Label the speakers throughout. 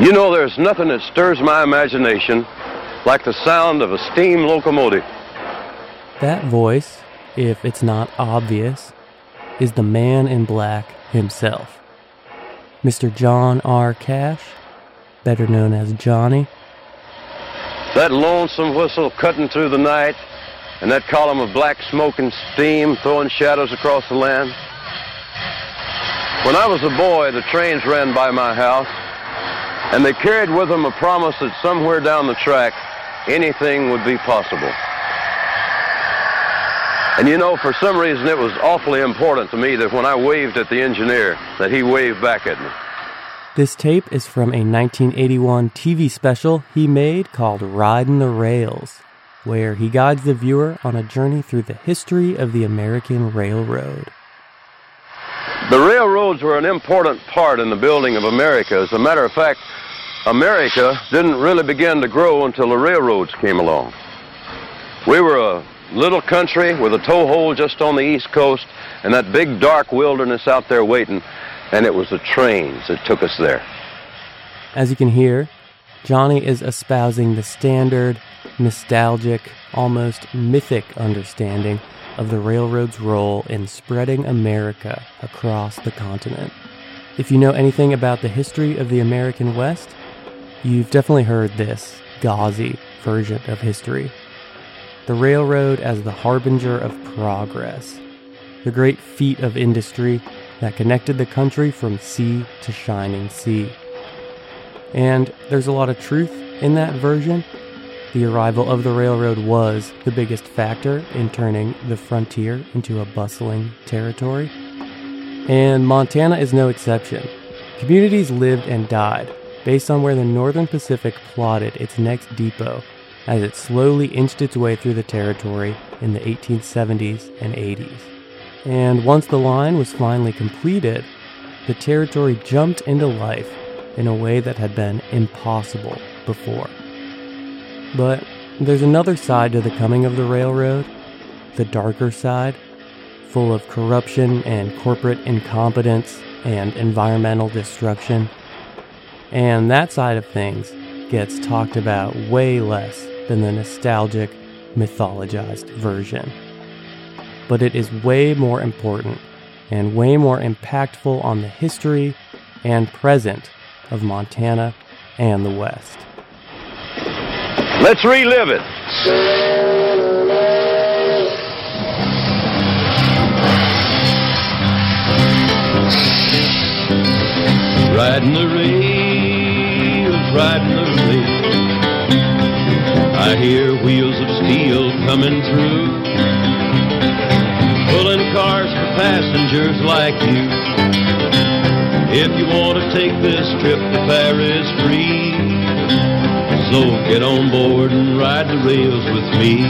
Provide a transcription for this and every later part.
Speaker 1: You know, there's nothing that stirs my imagination like the sound of a steam locomotive.
Speaker 2: That voice, if it's not obvious, is the man in black himself. Mr. John R. Cash, better known as Johnny.
Speaker 1: That lonesome whistle cutting through the night, and that column of black smoke and steam throwing shadows across the land. When I was a boy, the trains ran by my house, and they carried with them a promise that somewhere down the track, anything would be possible. And you know, for some reason, it was awfully important to me that when I waved at the engineer, that he waved back at me.
Speaker 2: This tape is from a 1981 TV special he made called Riding the Rails, where he guides the viewer on a journey through the history of the American Railroad.
Speaker 1: The railroads were an important part in the building of America. As a matter of fact, America didn't really begin to grow until the railroads came along. We were a little country with a tow hole just on the east coast and that big dark wilderness out there waiting, and it was the trains that took us there.
Speaker 2: As you can hear, Johnny is espousing the standard, nostalgic, almost mythic understanding of the railroad's role in spreading America across the continent. If you know anything about the history of the American West, you've definitely heard this gauzy version of history the railroad as the harbinger of progress, the great feat of industry that connected the country from sea to shining sea. And there's a lot of truth in that version. The arrival of the railroad was the biggest factor in turning the frontier into a bustling territory. And Montana is no exception. Communities lived and died based on where the Northern Pacific plotted its next depot as it slowly inched its way through the territory in the 1870s and 80s. And once the line was finally completed, the territory jumped into life in a way that had been impossible before. But there's another side to the coming of the railroad, the darker side, full of corruption and corporate incompetence and environmental destruction. And that side of things gets talked about way less than the nostalgic, mythologized version. But it is way more important and way more impactful on the history and present of Montana and the West.
Speaker 1: Let's relive it.
Speaker 3: Riding the rails, riding the rails. I hear wheels of steel coming through, pulling cars for passengers like you. If you want to take this trip to Paris free, so get on board and ride the rails with me.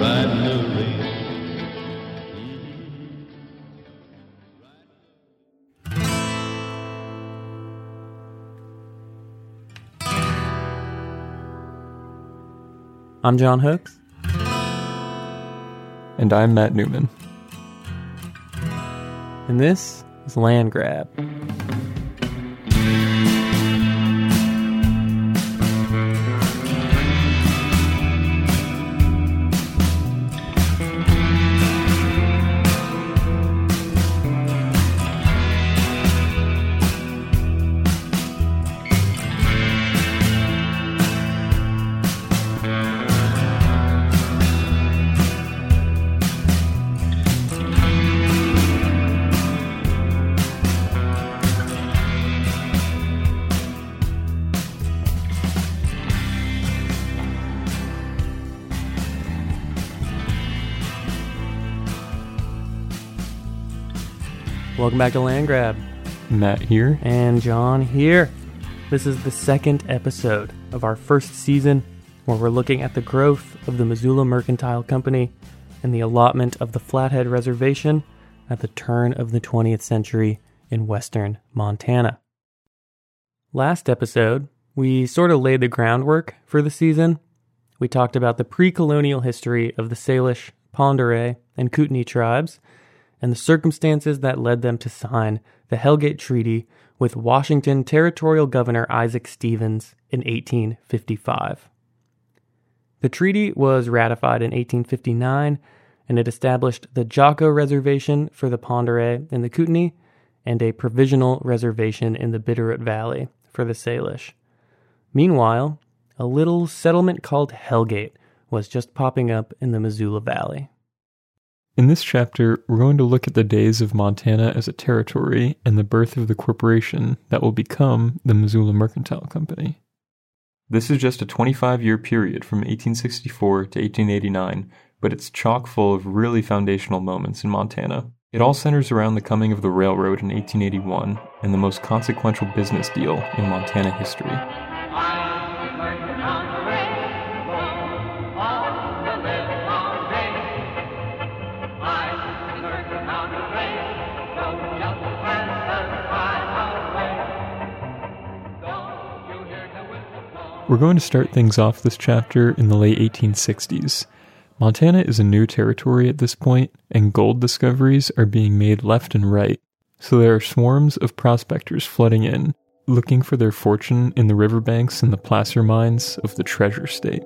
Speaker 3: Riding the
Speaker 2: I'm John Hooks.
Speaker 4: And I'm Matt Newman.
Speaker 2: And this is Land Grab. Welcome back to Land Grab.
Speaker 4: Matt here.
Speaker 2: And John here. This is the second episode of our first season where we're looking at the growth of the Missoula Mercantile Company and the allotment of the Flathead Reservation at the turn of the 20th century in western Montana. Last episode, we sort of laid the groundwork for the season. We talked about the pre colonial history of the Salish, Oreille, and Kootenai tribes and the circumstances that led them to sign the Hellgate Treaty with Washington Territorial Governor Isaac Stevens in 1855. The treaty was ratified in 1859 and it established the Jocko Reservation for the Oreille in the Kootenai and a provisional reservation in the Bitterroot Valley for the Salish. Meanwhile, a little settlement called Hellgate was just popping up in the Missoula Valley.
Speaker 4: In this chapter, we're going to look at the days of Montana as a territory and the birth of the corporation that will become the Missoula Mercantile Company. This is just a 25 year period from 1864 to 1889, but it's chock full of really foundational moments in Montana. It all centers around the coming of the railroad in 1881 and the most consequential business deal in Montana history. We're going to start things off this chapter in the late 1860s. Montana is a new territory at this point, and gold discoveries are being made left and right. So there are swarms of prospectors flooding in, looking for their fortune in the riverbanks and the placer mines of the Treasure State.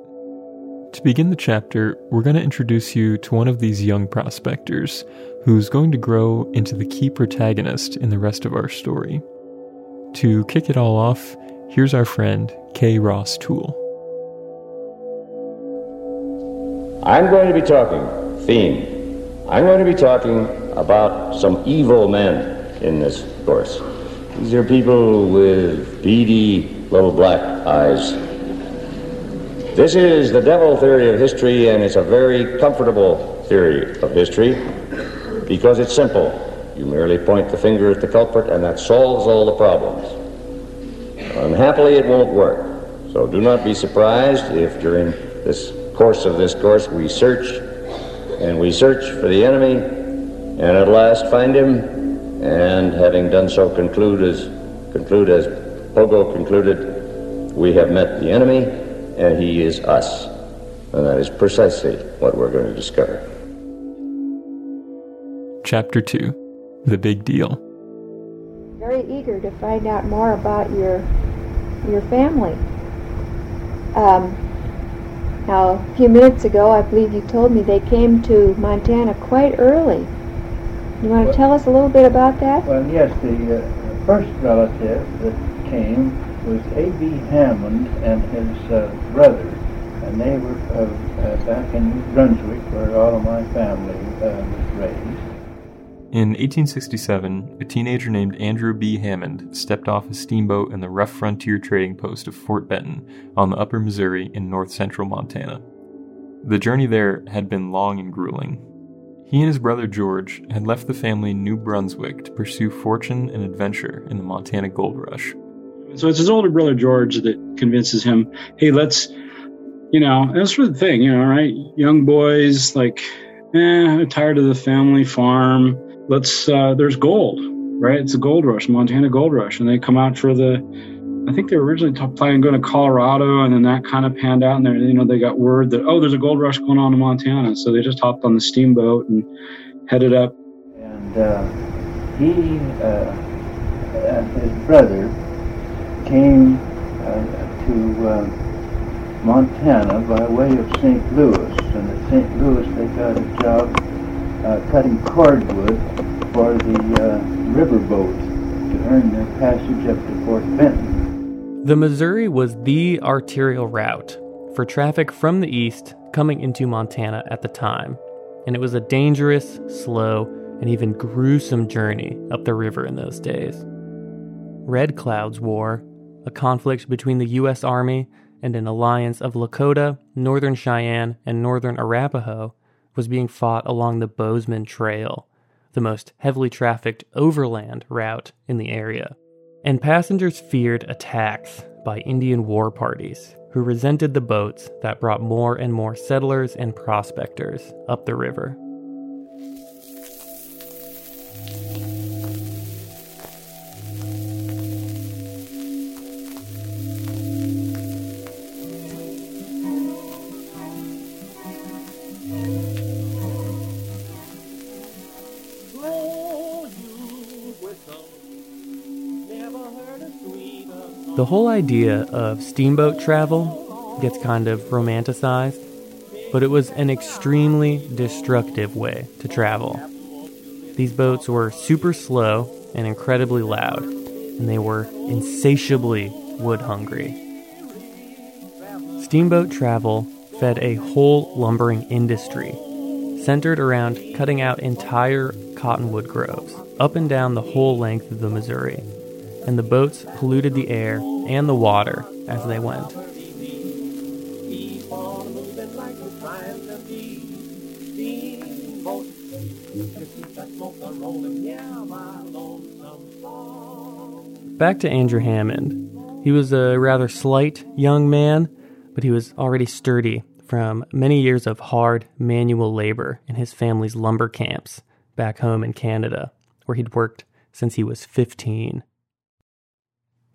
Speaker 4: To begin the chapter, we're going to introduce you to one of these young prospectors who's going to grow into the key protagonist in the rest of our story. To kick it all off, Here's our friend, K. Ross Toole.
Speaker 5: I'm going to be talking, theme, I'm going to be talking about some evil men in this course. These are people with beady little black eyes. This is the devil theory of history, and it's a very comfortable theory of history because it's simple. You merely point the finger at the culprit, and that solves all the problems. Unhappily, it won't work. So do not be surprised if during this course of this course we search and we search for the enemy and at last find him and having done so conclude as conclude as Pogo concluded we have met the enemy and he is us. And that is precisely what we're going to discover.
Speaker 4: Chapter 2 The Big Deal
Speaker 6: very eager to find out more about your your family. Um, now, a few minutes ago, I believe you told me they came to Montana quite early. You want to well, tell us a little bit about that?
Speaker 7: Well, yes. The uh, first relative that came was A.B. Hammond and his uh, brother, and they were uh, uh back in New Brunswick, where all of my family uh, was raised.
Speaker 4: In 1867, a teenager named Andrew B. Hammond stepped off a steamboat in the rough frontier trading post of Fort Benton on the upper Missouri in north central Montana. The journey there had been long and grueling. He and his brother George had left the family in New Brunswick to pursue fortune and adventure in the Montana gold rush.
Speaker 8: So it's his older brother George that convinces him, hey, let's, you know, that's the thing, you know, right? Young boys, like, eh, tired of the family farm let's uh, there's gold, right? It's a gold rush, Montana gold rush, and they come out for the. I think they were originally planning going to Colorado, and then that kind of panned out. And they, you know, they got word that oh, there's a gold rush going on in Montana, so they just hopped on the steamboat and headed up.
Speaker 7: And uh, he uh, and his brother came uh, to uh, Montana by way of St. Louis, and at St. Louis they got a job uh, cutting cordwood for the uh, riverboat to earn their passage up to Fort Benton.
Speaker 2: The Missouri was the arterial route for traffic from the east coming into Montana at the time, and it was a dangerous, slow, and even gruesome journey up the river in those days. Red Cloud's War, a conflict between the U.S. Army and an alliance of Lakota, Northern Cheyenne, and Northern Arapaho, was being fought along the Bozeman Trail, the most heavily trafficked overland route in the area. And passengers feared attacks by Indian war parties who resented the boats that brought more and more settlers and prospectors up the river. The whole idea of steamboat travel gets kind of romanticized, but it was an extremely destructive way to travel. These boats were super slow and incredibly loud, and they were insatiably wood hungry. Steamboat travel fed a whole lumbering industry centered around cutting out entire cottonwood groves up and down the whole length of the Missouri, and the boats polluted the air and the water as they went. Back to Andrew Hammond. He was a rather slight young man, but he was already sturdy from many years of hard manual labor in his family's lumber camps back home in Canada, where he'd worked since he was 15.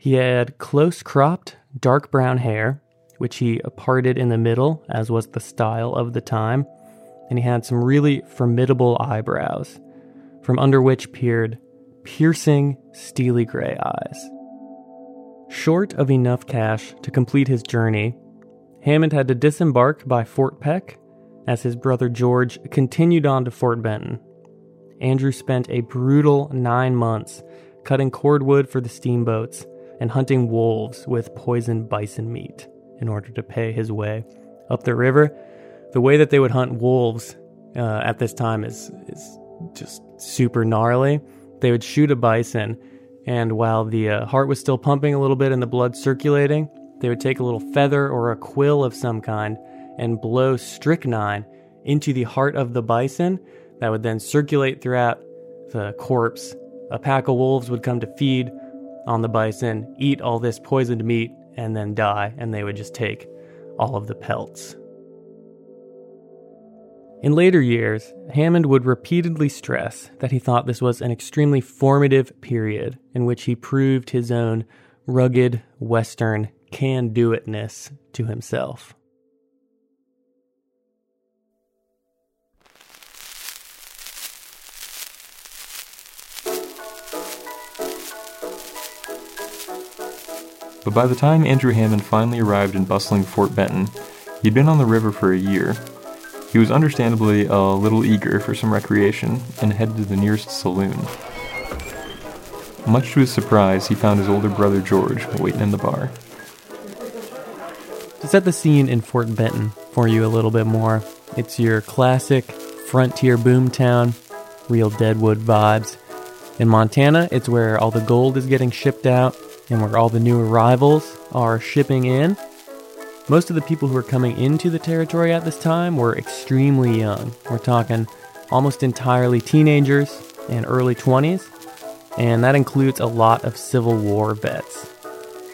Speaker 2: He had close cropped, dark brown hair, which he parted in the middle, as was the style of the time, and he had some really formidable eyebrows, from under which peered piercing, steely gray eyes. Short of enough cash to complete his journey, Hammond had to disembark by Fort Peck as his brother George continued on to Fort Benton. Andrew spent a brutal nine months cutting cordwood for the steamboats and hunting wolves with poisoned bison meat in order to pay his way up the river. The way that they would hunt wolves uh, at this time is, is just super gnarly they would shoot a bison, and while the uh, heart was still pumping a little bit and the blood circulating, they would take a little feather or a quill of some kind and blow strychnine into the heart of the bison that would then circulate throughout the corpse. A pack of wolves would come to feed on the bison, eat all this poisoned meat, and then die, and they would just take all of the pelts. In later years, Hammond would repeatedly stress that he thought this was an extremely formative period in which he proved his own rugged Western can do itness to himself.
Speaker 4: But by the time Andrew Hammond finally arrived in bustling Fort Benton, he'd been on the river for a year he was understandably a little eager for some recreation and headed to the nearest saloon. Much to his surprise, he found his older brother George waiting in the bar.
Speaker 2: To set the scene in Fort Benton for you a little bit more, it's your classic frontier boomtown, real Deadwood vibes. In Montana, it's where all the gold is getting shipped out and where all the new arrivals are shipping in. Most of the people who were coming into the territory at this time were extremely young. We're talking almost entirely teenagers and early 20s, and that includes a lot of Civil War vets.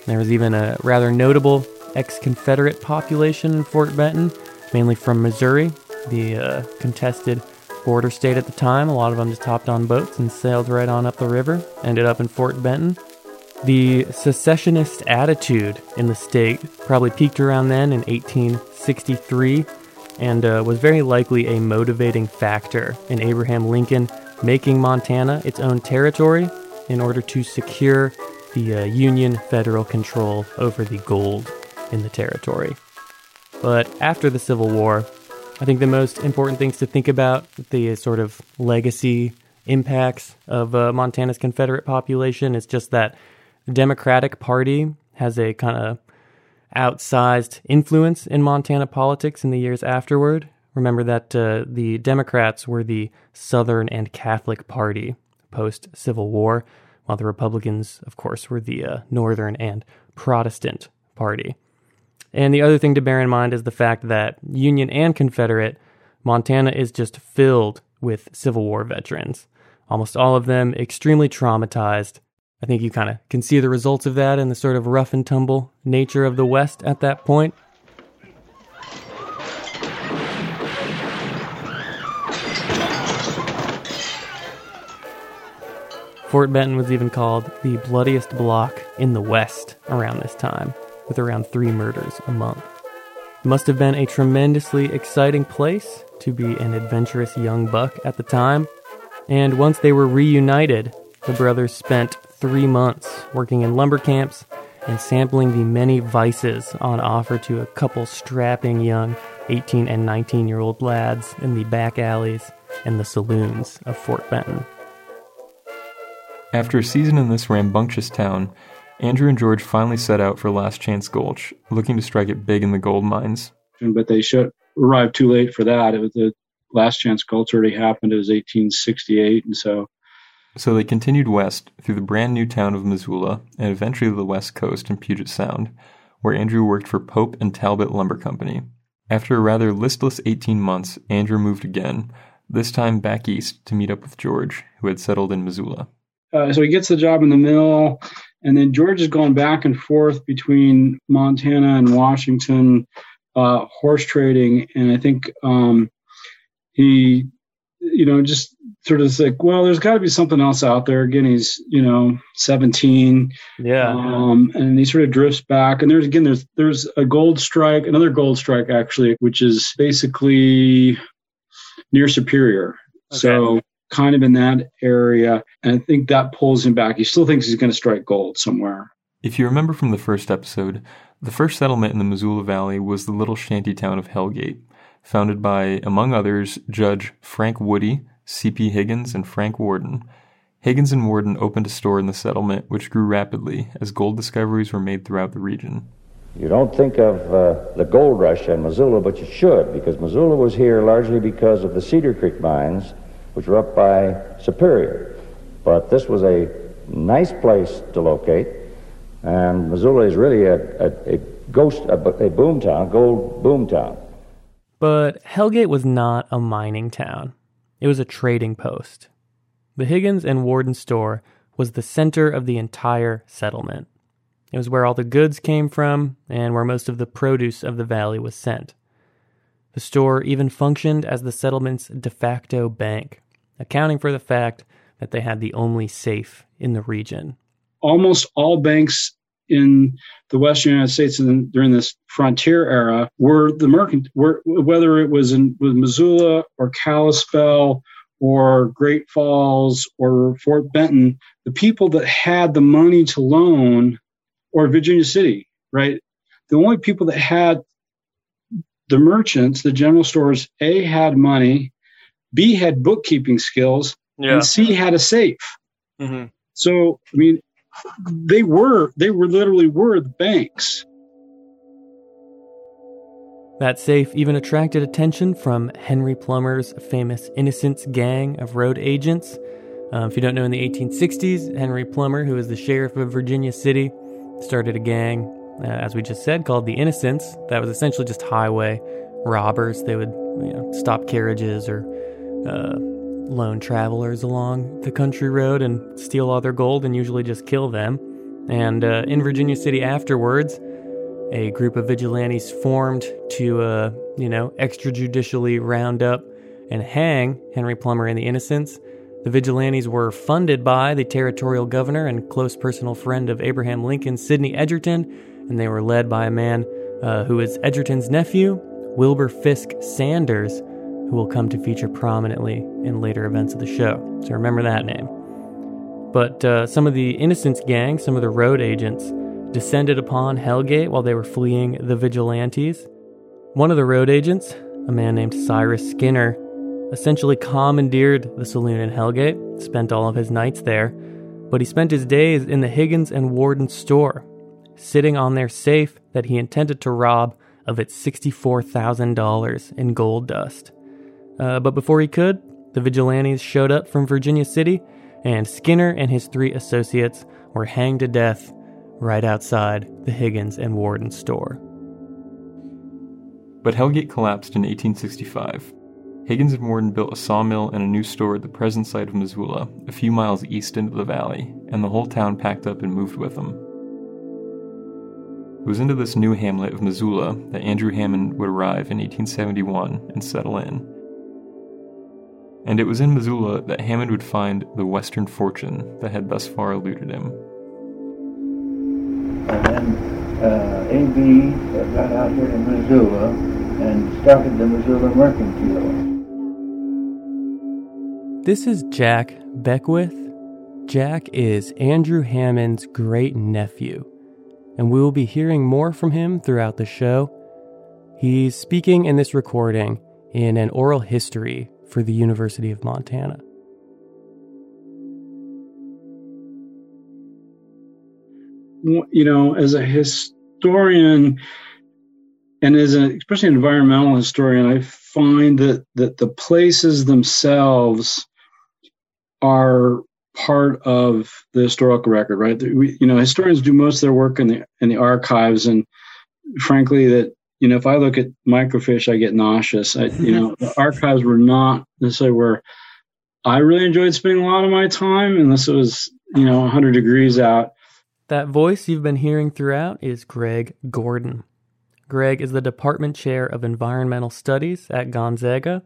Speaker 2: There was even a rather notable ex Confederate population in Fort Benton, mainly from Missouri, the uh, contested border state at the time. A lot of them just hopped on boats and sailed right on up the river, ended up in Fort Benton. The secessionist attitude in the state probably peaked around then in 1863 and uh, was very likely a motivating factor in Abraham Lincoln making Montana its own territory in order to secure the uh, Union federal control over the gold in the territory. But after the Civil War, I think the most important things to think about the sort of legacy impacts of uh, Montana's Confederate population is just that Democratic Party has a kind of outsized influence in Montana politics in the years afterward. Remember that uh, the Democrats were the Southern and Catholic Party post Civil War, while the Republicans, of course, were the uh, Northern and Protestant Party. And the other thing to bear in mind is the fact that Union and Confederate, Montana is just filled with Civil War veterans. Almost all of them extremely traumatized I think you kind of can see the results of that in the sort of rough and tumble nature of the West at that point. Fort Benton was even called the bloodiest block in the West around this time, with around three murders a month. It must have been a tremendously exciting place to be an adventurous young buck at the time, and once they were reunited, the brothers spent three months working in lumber camps and sampling the many vices on offer to a couple strapping young 18 and 19 year old lads in the back alleys and the saloons of Fort Benton.
Speaker 4: After a season in this rambunctious town, Andrew and George finally set out for Last Chance Gulch, looking to strike it big in the gold mines.
Speaker 8: But they should arrive too late for that. It was the Last Chance Gulch already happened. It was 1868, and so.
Speaker 4: So they continued west through the brand new town of Missoula and eventually the west coast and Puget Sound, where Andrew worked for Pope and Talbot Lumber Company. After a rather listless 18 months, Andrew moved again, this time back east to meet up with George, who had settled in Missoula.
Speaker 8: Uh, so he gets the job in the mill, and then George has gone back and forth between Montana and Washington, uh, horse trading, and I think um, he, you know, just sort of like, well, there's got to be something else out there. Again, he's you know 17,
Speaker 2: yeah,
Speaker 8: um, and he sort of drifts back. And there's again, there's there's a gold strike, another gold strike actually, which is basically near Superior. Okay. So kind of in that area. And I think that pulls him back. He still thinks he's going to strike gold somewhere.
Speaker 4: If you remember from the first episode, the first settlement in the Missoula Valley was the little shanty town of Hellgate, founded by, among others, Judge Frank Woody, C.P. Higgins, and Frank Warden. Higgins and Warden opened a store in the settlement, which grew rapidly as gold discoveries were made throughout the region.
Speaker 5: You don't think of uh, the gold rush in Missoula, but you should, because Missoula was here largely because of the Cedar Creek mines which were up by Superior. But this was a nice place to locate, and Missoula is really a, a, a ghost, a, a boom town, gold boom town.
Speaker 2: But Hellgate was not a mining town. It was a trading post. The Higgins and Warden store was the center of the entire settlement. It was where all the goods came from and where most of the produce of the valley was sent. The store even functioned as the settlement's de facto bank accounting for the fact that they had the only safe in the region.
Speaker 8: Almost all banks in the Western United States in, during this frontier era were the mercant, were, whether it was in with Missoula or Kalispell or Great Falls or Fort Benton, the people that had the money to loan, or Virginia City, right? The only people that had the merchants, the general stores, A, had money, B had bookkeeping skills, yeah. and C had a safe. Mm-hmm. So, I mean, they were they were literally were the banks.
Speaker 2: That safe even attracted attention from Henry Plummer's famous Innocents Gang of road agents. Uh, if you don't know, in the 1860s, Henry Plummer, who was the sheriff of Virginia City, started a gang, uh, as we just said, called the Innocents. That was essentially just highway robbers. They would you know, stop carriages or uh, lone travelers along the country road and steal all their gold and usually just kill them. And uh, in Virginia City afterwards, a group of vigilantes formed to, uh, you know, extrajudicially round up and hang Henry Plummer and the Innocents. The vigilantes were funded by the territorial governor and close personal friend of Abraham Lincoln, Sidney Edgerton, and they were led by a man uh, who is Edgerton's nephew, Wilbur Fisk Sanders, who will come to feature prominently in later events of the show. So remember that name. But uh, some of the Innocents gang, some of the road agents, descended upon Hellgate while they were fleeing the vigilantes. One of the road agents, a man named Cyrus Skinner, essentially commandeered the saloon in Hellgate, spent all of his nights there, but he spent his days in the Higgins and Warden store, sitting on their safe that he intended to rob of its $64,000 in gold dust. Uh, but before he could, the vigilantes showed up from Virginia City, and Skinner and his three associates were hanged to death right outside the Higgins and Warden store.
Speaker 4: But Hellgate collapsed in 1865. Higgins and Warden built a sawmill and a new store at the present site of Missoula, a few miles east into the valley, and the whole town packed up and moved with them. It was into this new hamlet of Missoula that Andrew Hammond would arrive in 1871 and settle in and it was in Missoula that Hammond would find the Western fortune that had thus far eluded him.
Speaker 7: And then uh, A.B. got out here to Missoula and started the Missoula Mercantile.
Speaker 2: This is Jack Beckwith. Jack is Andrew Hammond's great nephew. and we will be hearing more from him throughout the show. He's speaking in this recording in an oral history for the University of Montana.
Speaker 8: You know, as a historian and as an especially an environmental historian, I find that that the places themselves are part of the historical record, right? We, you know, historians do most of their work in the in the archives, and frankly, that you know, if I look at microfiche, I get nauseous. I, you know, the archives were not necessarily where I really enjoyed spending a lot of my time, unless it was you know 100 degrees out.
Speaker 2: That voice you've been hearing throughout is Greg Gordon. Greg is the department chair of environmental studies at Gonzaga,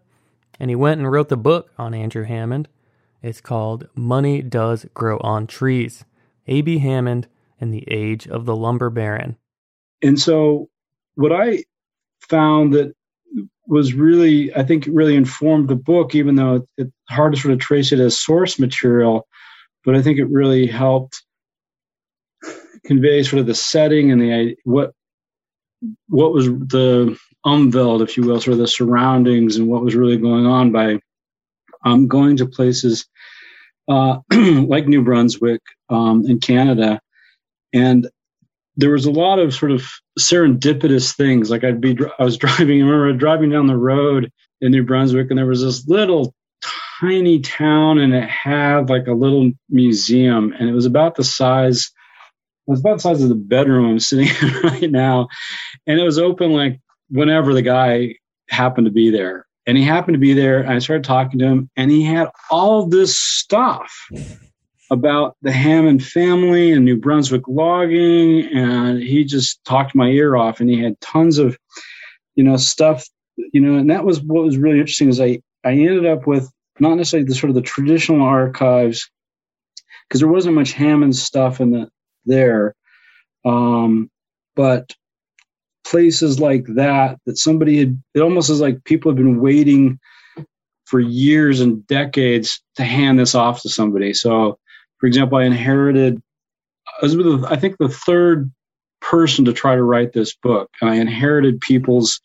Speaker 2: and he went and wrote the book on Andrew Hammond. It's called Money Does Grow on Trees A.B. Hammond and the Age of the Lumber Baron.
Speaker 8: And so, what I found that was really, I think, really informed the book, even though it's hard to sort of trace it as source material, but I think it really helped convey sort of the setting and the what what was the Umwelt, if you will, sort of the surroundings and what was really going on by um, going to places uh, like New Brunswick um, in Canada, and there was a lot of sort of serendipitous things. Like I'd be, I was driving. I remember driving down the road in New Brunswick, and there was this little tiny town, and it had like a little museum, and it was about the size. It was about the size of the bedroom I'm sitting in right now, and it was open like whenever the guy happened to be there and he happened to be there and i started talking to him and he had all this stuff about the hammond family and new brunswick logging and he just talked my ear off and he had tons of you know stuff you know and that was what was really interesting is i i ended up with not necessarily the sort of the traditional archives because there wasn't much hammond stuff in the there um, but places like that that somebody had it almost is like people have been waiting for years and decades to hand this off to somebody. So for example i inherited i was the, i think the third person to try to write this book and i inherited people's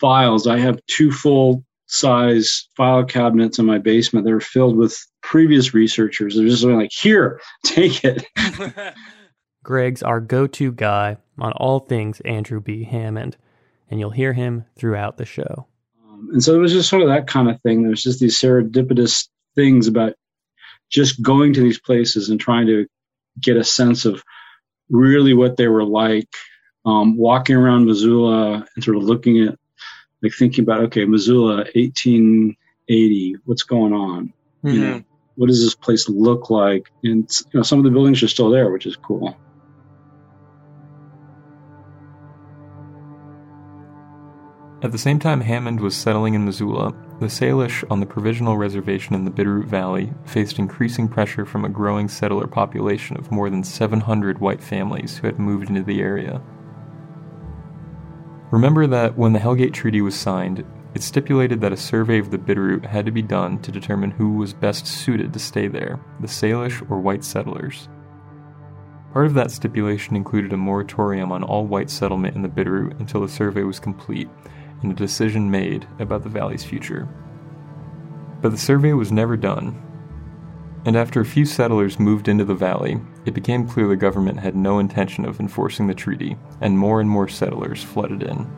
Speaker 8: files i have two full size file cabinets in my basement that are filled with previous researchers they're just like here take it
Speaker 2: Greg's our go to guy on all things Andrew B. Hammond, and you'll hear him throughout the show.
Speaker 8: Um, and so it was just sort of that kind of thing. There's just these serendipitous things about just going to these places and trying to get a sense of really what they were like. Um, walking around Missoula and sort of looking at, like thinking about, okay, Missoula, 1880, what's going on? Mm-hmm. You know, what does this place look like? And you know, some of the buildings are still there, which is cool.
Speaker 4: At the same time Hammond was settling in Missoula, the Salish on the provisional reservation in the Bitterroot Valley faced increasing pressure from a growing settler population of more than 700 white families who had moved into the area. Remember that when the Hellgate Treaty was signed, it stipulated that a survey of the Bitterroot had to be done to determine who was best suited to stay there, the Salish or white settlers. Part of that stipulation included a moratorium on all white settlement in the Bitterroot until the survey was complete and a decision made about the valley's future. But the survey was never done, and after a few settlers moved into the valley, it became clear the government had no intention of enforcing the treaty, and more and more settlers flooded in.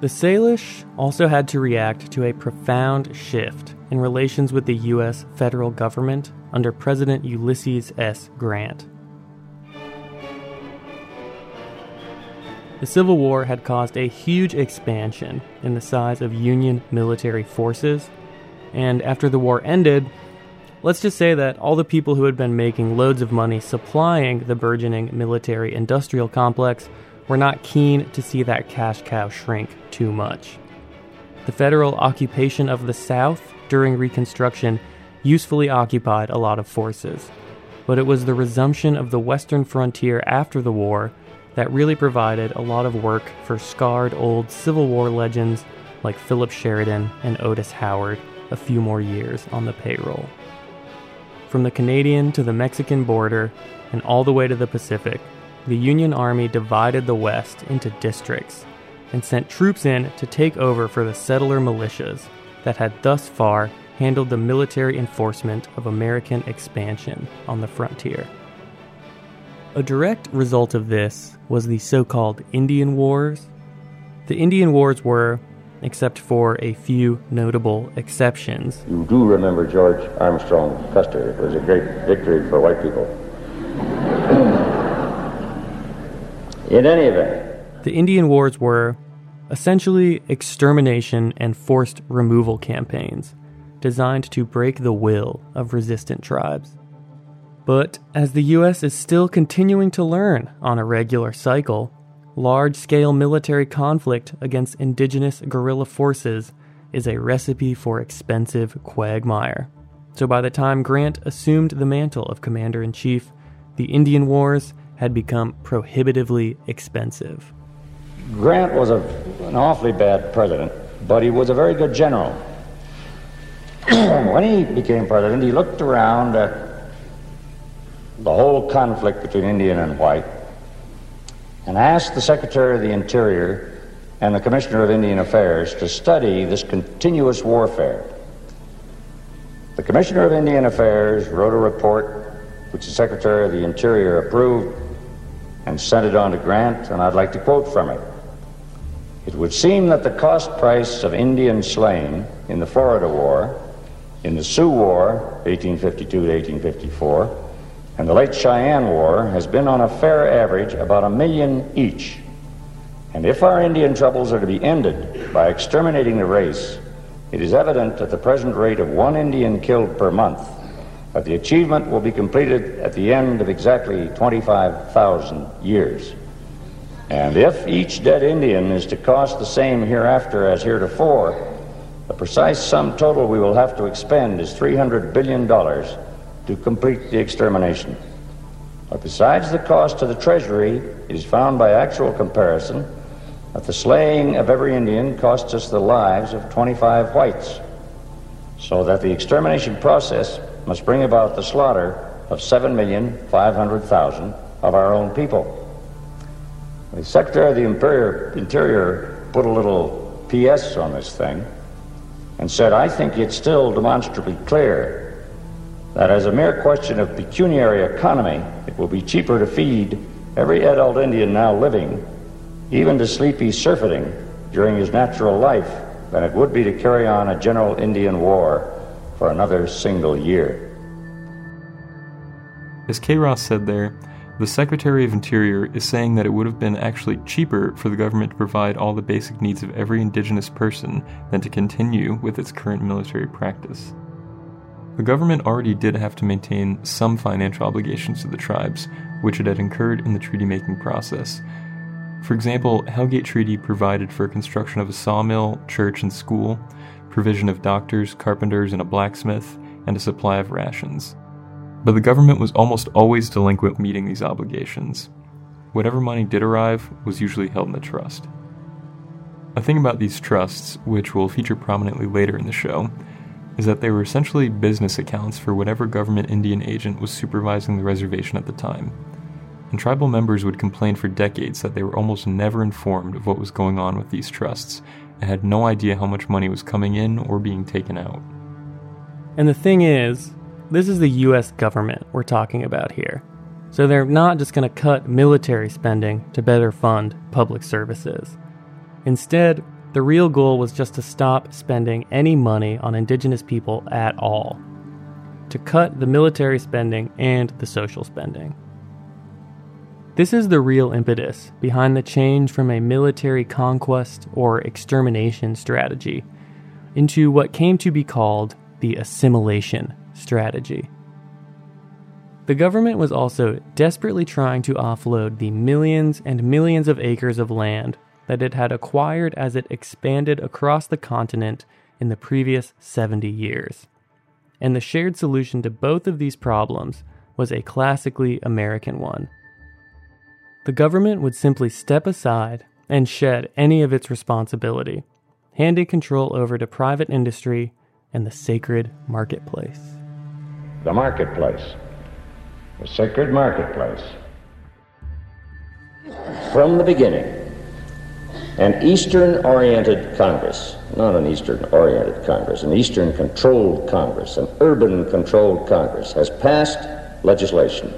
Speaker 2: The Salish also had to react to a profound shift in relations with the U.S. federal government under President Ulysses S. Grant. The Civil War had caused a huge expansion in the size of Union military forces, and after the war ended, let's just say that all the people who had been making loads of money supplying the burgeoning military industrial complex were not keen to see that cash cow shrink too much. The federal occupation of the South during Reconstruction usefully occupied a lot of forces, but it was the resumption of the western frontier after the war that really provided a lot of work for scarred old Civil War legends like Philip Sheridan and Otis Howard a few more years on the payroll. From the Canadian to the Mexican border and all the way to the Pacific, the Union Army divided the West into districts and sent troops in to take over for the settler militias that had thus far handled the military enforcement of American expansion on the frontier. A direct result of this was the so called Indian Wars. The Indian Wars were, except for a few notable exceptions,
Speaker 5: You do remember George Armstrong Custer. It was a great victory for white people. In any event,
Speaker 2: the Indian Wars were essentially extermination and forced removal campaigns designed to break the will of resistant tribes. But as the US is still continuing to learn on a regular cycle, large scale military conflict against indigenous guerrilla forces is a recipe for expensive quagmire. So by the time Grant assumed the mantle of Commander in Chief, the Indian Wars had become prohibitively expensive.
Speaker 5: Grant was a, an awfully bad president, but he was a very good general. when he became president, he looked around at the whole conflict between Indian and white and asked the Secretary of the Interior and the Commissioner of Indian Affairs to study this continuous warfare. The Commissioner of Indian Affairs wrote a report which the Secretary of the Interior approved and sent it on to Grant, and I'd like to quote from it. It would seem that the cost price of Indian slain in the Florida War, in the Sioux War, 1852 to 1854, and the late Cheyenne War has been on a fair average about a million each. And if our Indian troubles are to be ended by exterminating the race, it is evident that the present rate of one Indian killed per month that the achievement will be completed at the end of exactly 25,000 years. And if each dead Indian is to cost the same hereafter as heretofore, the precise sum total we will have to expend is $300 billion to complete the extermination. But besides the cost to the Treasury, it is found by actual comparison that the slaying of every Indian costs us the lives of 25 whites, so that the extermination process must bring about the slaughter of 7,500,000 of our own people. The Secretary of the Interior, Interior put a little PS on this thing and said, I think it's still demonstrably clear that as a mere question of pecuniary economy, it will be cheaper to feed every adult Indian now living, even to sleepy surfeiting during his natural life, than it would be to carry on a general Indian war for another single year.
Speaker 4: As K. Ross said there, the Secretary of Interior is saying that it would have been actually cheaper for the government to provide all the basic needs of every indigenous person than to continue with its current military practice. The government already did have to maintain some financial obligations to the tribes, which it had incurred in the treaty making process. For example, Hellgate Treaty provided for construction of a sawmill, church, and school, provision of doctors, carpenters, and a blacksmith, and a supply of rations. But the government was almost always delinquent meeting these obligations. Whatever money did arrive was usually held in a trust. A thing about these trusts, which will feature prominently later in the show, is that they were essentially business accounts for whatever government Indian agent was supervising the reservation at the time. And tribal members would complain for decades that they were almost never informed of what was going on with these trusts and had no idea how much money was coming in or being taken out.
Speaker 2: And the thing is, this is the US government we're talking about here. So they're not just going to cut military spending to better fund public services. Instead, the real goal was just to stop spending any money on indigenous people at all. To cut the military spending and the social spending. This is the real impetus behind the change from a military conquest or extermination strategy into what came to be called the assimilation strategy. The government was also desperately trying to offload the millions and millions of acres of land that it had acquired as it expanded across the continent in the previous 70 years. And the shared solution to both of these problems was a classically American one. The government would simply step aside and shed any of its responsibility, handing control over to private industry and the sacred marketplace.
Speaker 5: the marketplace, the sacred marketplace. From the beginning, an Eastern oriented Congress, not an Eastern oriented Congress, an Eastern controlled Congress, an urban controlled Congress, has passed legislation.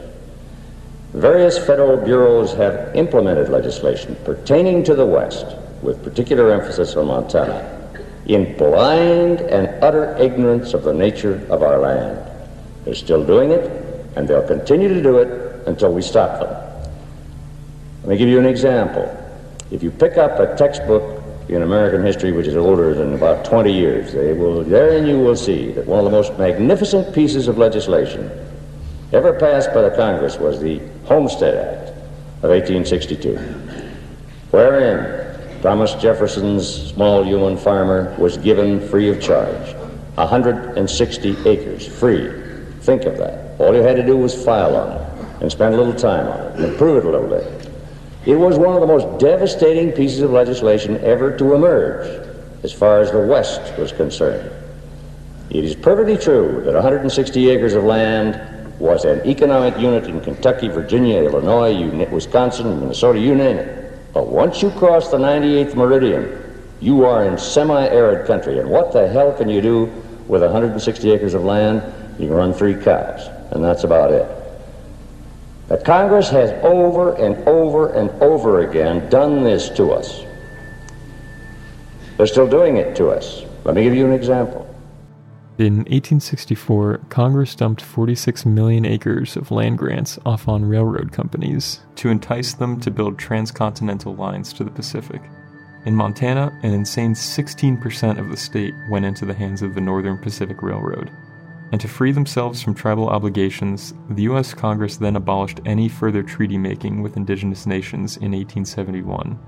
Speaker 5: Various federal bureaus have implemented legislation pertaining to the West, with particular emphasis on Montana, in blind and utter ignorance of the nature of our land. They're still doing it, and they'll continue to do it until we stop them. Let me give you an example. If you pick up a textbook in American history which is older than about 20 years, they will, therein you will see that one of the most magnificent pieces of legislation ever passed by the Congress was the Homestead Act of 1862, wherein Thomas Jefferson's small yeoman farmer was given free of charge 160 acres free. Think of that. All you had to do was file on it and spend a little time on it and improve it a little bit. It was one of the most devastating pieces of legislation ever to emerge as far as the West was concerned. It is perfectly true that 160 acres of land was an economic unit in Kentucky, Virginia, Illinois, Wisconsin, Minnesota, you name it. But once you cross the 98th meridian, you are in semi-arid country. And what the hell can you do with 160 acres of land? You can run three cows, and that's about it. The Congress has over and over and over again done this to us. They're still doing it to us. Let me give you an example.
Speaker 4: In 1864, Congress dumped 46 million acres of land grants off on railroad companies to entice them to build transcontinental lines to the Pacific. In Montana, an insane 16% of the state went into the hands of the Northern Pacific Railroad, and to free themselves from tribal obligations, the U.S. Congress then abolished any further treaty making with indigenous nations in 1871.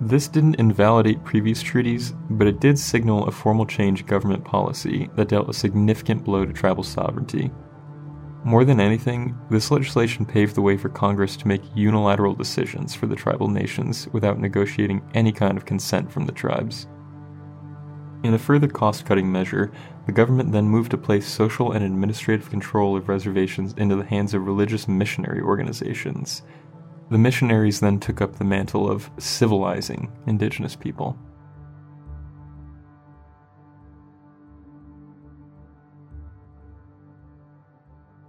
Speaker 4: This didn't invalidate previous treaties, but it did signal a formal change in government policy that dealt a significant blow to tribal sovereignty. More than anything, this legislation paved the way for Congress to make unilateral decisions for the tribal nations without negotiating any kind of consent from the tribes. In a further cost cutting measure, the government then moved to place social and administrative control of reservations into the hands of religious missionary organizations. The missionaries then took up the mantle of civilizing indigenous people.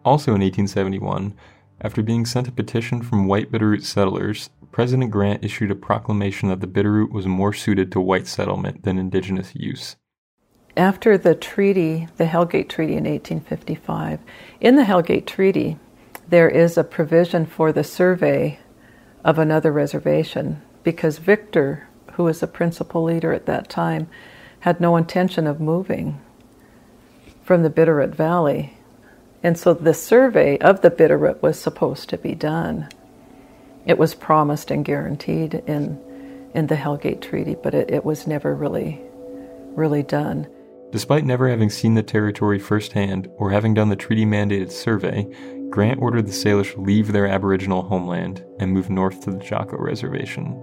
Speaker 4: Also in 1871, after being sent a petition from white Bitterroot settlers, President Grant issued a proclamation that the Bitterroot was more suited to white settlement than indigenous use.
Speaker 9: After the treaty, the Hellgate Treaty in 1855, in the Hellgate Treaty, there is a provision for the survey of another reservation because Victor, who was the principal leader at that time, had no intention of moving from the Bitterroot Valley. And so the survey of the Bitterroot was supposed to be done. It was promised and guaranteed in, in the Hellgate Treaty, but it, it was never really, really done.
Speaker 4: Despite never having seen the territory firsthand or having done the treaty mandated survey, Grant ordered the Salish leave their Aboriginal homeland and move north to the Jocko Reservation.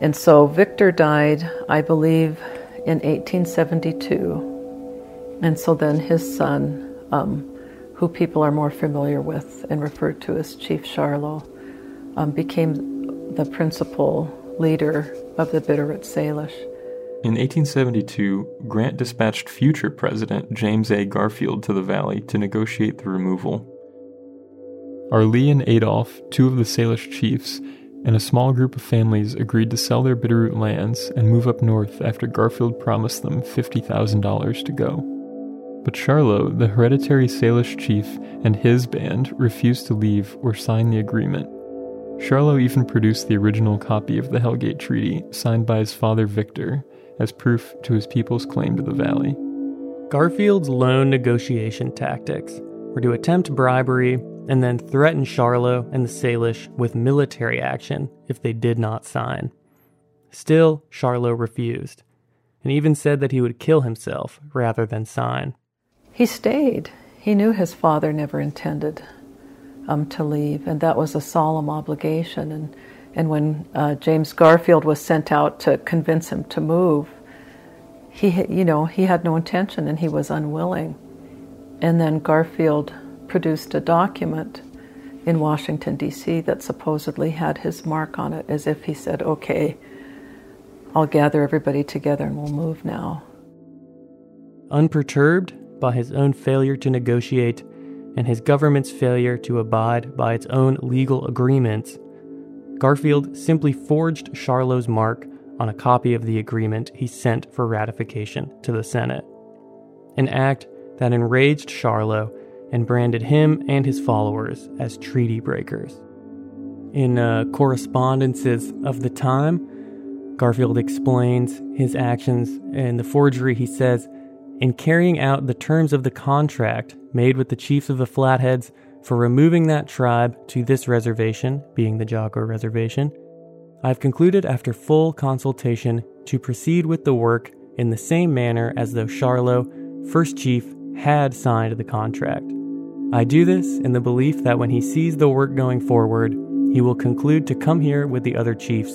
Speaker 9: And so Victor died, I believe, in 1872. And so then his son, um, who people are more familiar with and referred to as Chief Charlo, um, became the principal leader of the Bitterroot Salish.
Speaker 4: In 1872, Grant dispatched future President James A. Garfield to the valley to negotiate the removal. Arlee and Adolph, two of the Salish chiefs, and a small group of families agreed to sell their Bitterroot lands and move up north after Garfield promised them $50,000 to go. But Charlo, the hereditary Salish chief, and his band refused to leave or sign the agreement. Charlo even produced the original copy of the Hellgate Treaty, signed by his father Victor, as proof to his people's claim to the valley.
Speaker 2: Garfield's lone negotiation tactics were to attempt bribery and then threaten Charlo and the Salish with military action if they did not sign. Still, Charlo refused, and even said that he would kill himself rather than sign.
Speaker 9: He stayed. He knew his father never intended um, to leave, and that was a solemn obligation. And and when uh, James Garfield was sent out to convince him to move, he, you know, he had no intention and he was unwilling. And then Garfield produced a document in Washington, D.C., that supposedly had his mark on it, as if he said, Okay, I'll gather everybody together and we'll move now.
Speaker 2: Unperturbed by his own failure to negotiate and his government's failure to abide by its own legal agreements, Garfield simply forged Charlot's mark on a copy of the agreement he sent for ratification to the Senate. An act that enraged Charlot and branded him and his followers as treaty breakers. In uh, correspondences of the time, Garfield explains his actions and the forgery. He says, In carrying out the terms of the contract made with the chiefs of the Flatheads for removing that tribe to this reservation, being the Jocko Reservation, I have concluded after full consultation to proceed with the work in the same manner as though Charlot, first chief, had signed the contract. I do this in the belief that when he sees the work going forward, he will conclude to come here with the other chiefs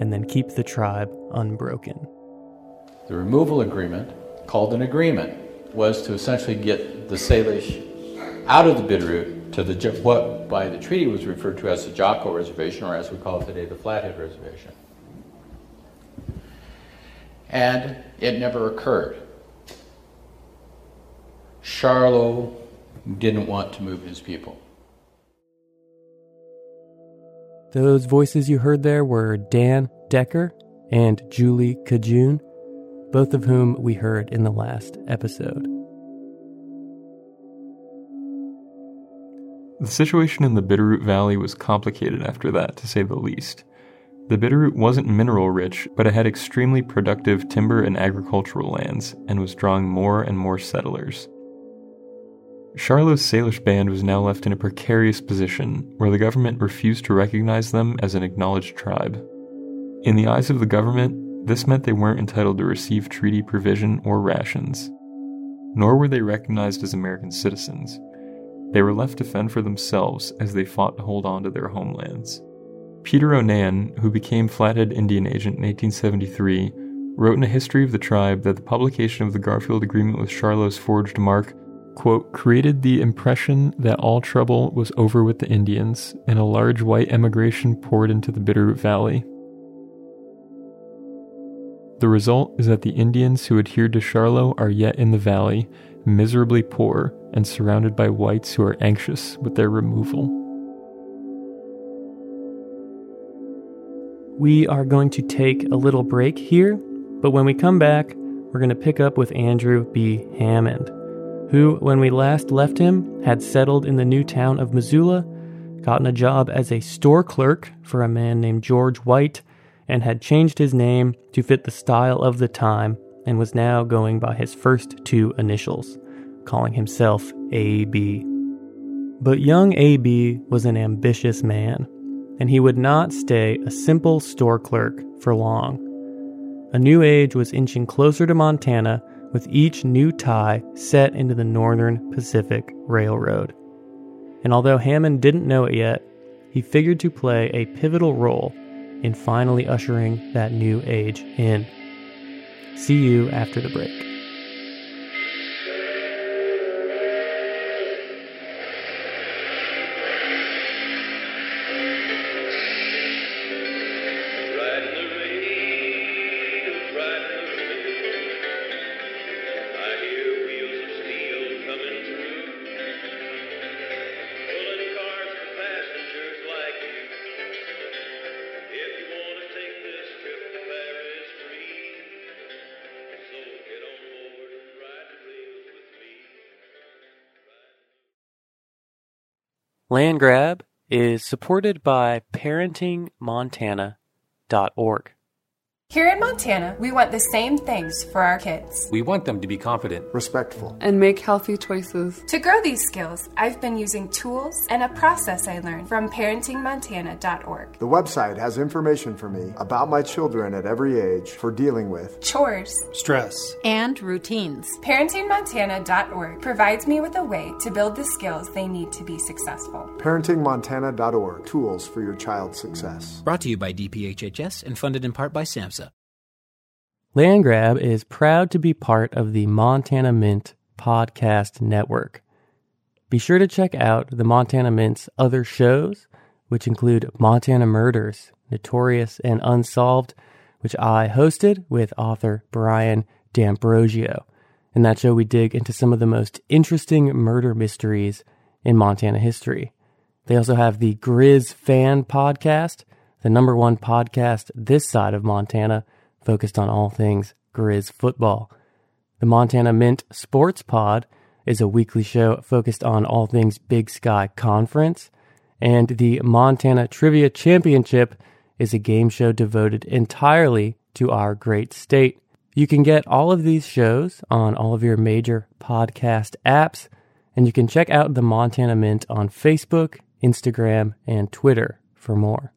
Speaker 2: and then keep the tribe unbroken.
Speaker 10: The removal agreement, called an agreement, was to essentially get the Salish out of the Bitterroot to the what by the treaty was referred to as the Jocko Reservation, or as we call it today, the Flathead Reservation. And it never occurred. Charlot didn't want to move his people.
Speaker 2: Those voices you heard there were Dan Decker and Julie Cajune, both of whom we heard in the last episode.
Speaker 4: The situation in the Bitterroot Valley was complicated after that, to say the least. The Bitterroot wasn't mineral rich, but it had extremely productive timber and agricultural lands, and was drawing more and more settlers. Charlot's Salish band was now left in a precarious position where the government refused to recognize them as an acknowledged tribe. In the eyes of the government, this meant they weren't entitled to receive treaty provision or rations. Nor were they recognized as American citizens. They were left to fend for themselves as they fought to hold on to their homelands. Peter Ronan, who became Flathead Indian Agent in 1873, wrote in a history of the tribe that the publication of the Garfield Agreement with Charlot's forged mark quote, created the impression that all trouble was over with the Indians, and a large white emigration poured into the Bitterroot Valley. The result is that the Indians who adhered to Charlot are yet in the valley, miserably poor, and surrounded by whites who are anxious with their removal.
Speaker 2: We are going to take a little break here, but when we come back, we're going to pick up with Andrew B. Hammond who, when we last left him, had settled in the new town of Missoula, gotten a job as a store clerk for a man named George White, and had changed his name to fit the style of the time and was now going by his first two initials, calling himself A.B. But young A.B. was an ambitious man, and he would not stay a simple store clerk for long. A new age was inching closer to Montana with each new tie set into the Northern Pacific Railroad. And although Hammond didn't know it yet, he figured to play a pivotal role in finally ushering that new age in. See you after the break. Land Grab is supported by parentingmontana.org.
Speaker 11: Here in Montana, we want the same things for our kids.
Speaker 12: We want them to be confident,
Speaker 13: respectful,
Speaker 14: and make healthy choices.
Speaker 11: To grow these skills, I've been using tools and a process I learned from parentingmontana.org.
Speaker 13: The website has information for me about my children at every age for dealing with
Speaker 11: chores,
Speaker 15: stress,
Speaker 16: and routines.
Speaker 11: Parentingmontana.org provides me with a way to build the skills they need to be successful.
Speaker 13: Parentingmontana.org tools for your child's success.
Speaker 17: Brought to you by DPHHS and funded in part by SAMHSA.
Speaker 2: Landgrab is proud to be part of the Montana Mint Podcast Network. Be sure to check out the Montana Mint's other shows, which include Montana Murders, Notorious and Unsolved, which I hosted with author Brian D'Ambrosio. In that show, we dig into some of the most interesting murder mysteries in Montana history. They also have the Grizz Fan Podcast, the number one podcast this side of Montana, focused on all things Grizz football. The Montana Mint Sports Pod is a weekly show focused on all things Big Sky Conference. And the Montana Trivia Championship is a game show devoted entirely to our great state. You can get all of these shows on all of your major podcast apps, and you can check out the Montana Mint on Facebook, Instagram, and Twitter for more.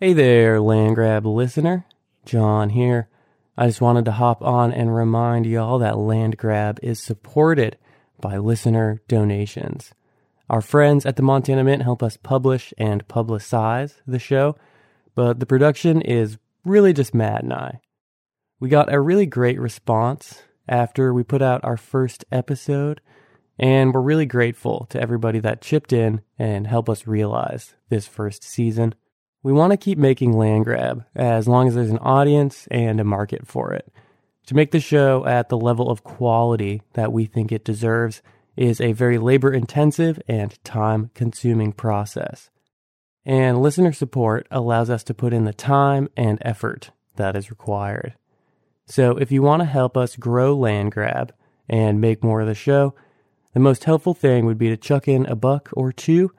Speaker 2: Hey there, Land Grab listener. John here. I just wanted to hop on and remind y'all that Land Grab is supported by listener donations. Our friends at the Montana Mint help us publish and publicize the show, but the production is really just Matt and I. We got a really great response after we put out our first episode, and we're really grateful to everybody that chipped in and helped us realize this first season. We want to keep making land grab as long as there's an audience and a market for it. To make the show at the level of quality that we think it deserves is a very labor intensive and time consuming process. And listener support allows us to put in the time and effort that is required. So if you want to help us grow land grab and make more of the show, the most helpful thing would be to chuck in a buck or two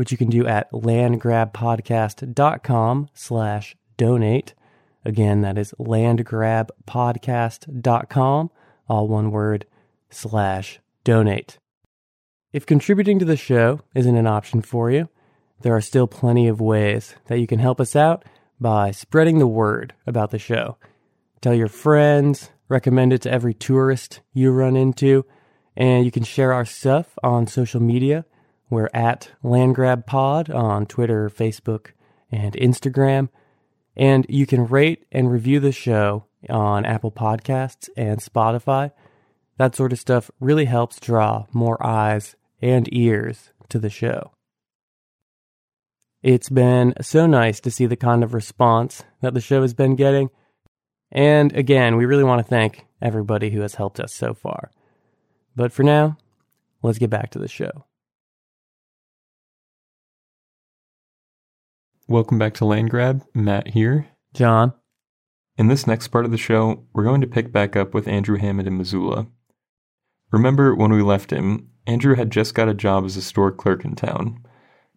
Speaker 2: which you can do at landgrabpodcast.com slash donate. Again, that is landgrabpodcast.com, all one word, slash donate. If contributing to the show isn't an option for you, there are still plenty of ways that you can help us out by spreading the word about the show. Tell your friends, recommend it to every tourist you run into, and you can share our stuff on social media we're at LandGrabPod on Twitter, Facebook, and Instagram. And you can rate and review the show on Apple Podcasts and Spotify. That sort of stuff really helps draw more eyes and ears to the show. It's been so nice to see the kind of response that the show has been getting. And again, we really want to thank everybody who has helped us so far. But for now, let's get back to the show.
Speaker 4: Welcome back to Land Grab. Matt here.
Speaker 2: John.
Speaker 4: In this next part of the show, we're going to pick back up with Andrew Hammond in Missoula. Remember when we left him, Andrew had just got a job as a store clerk in town.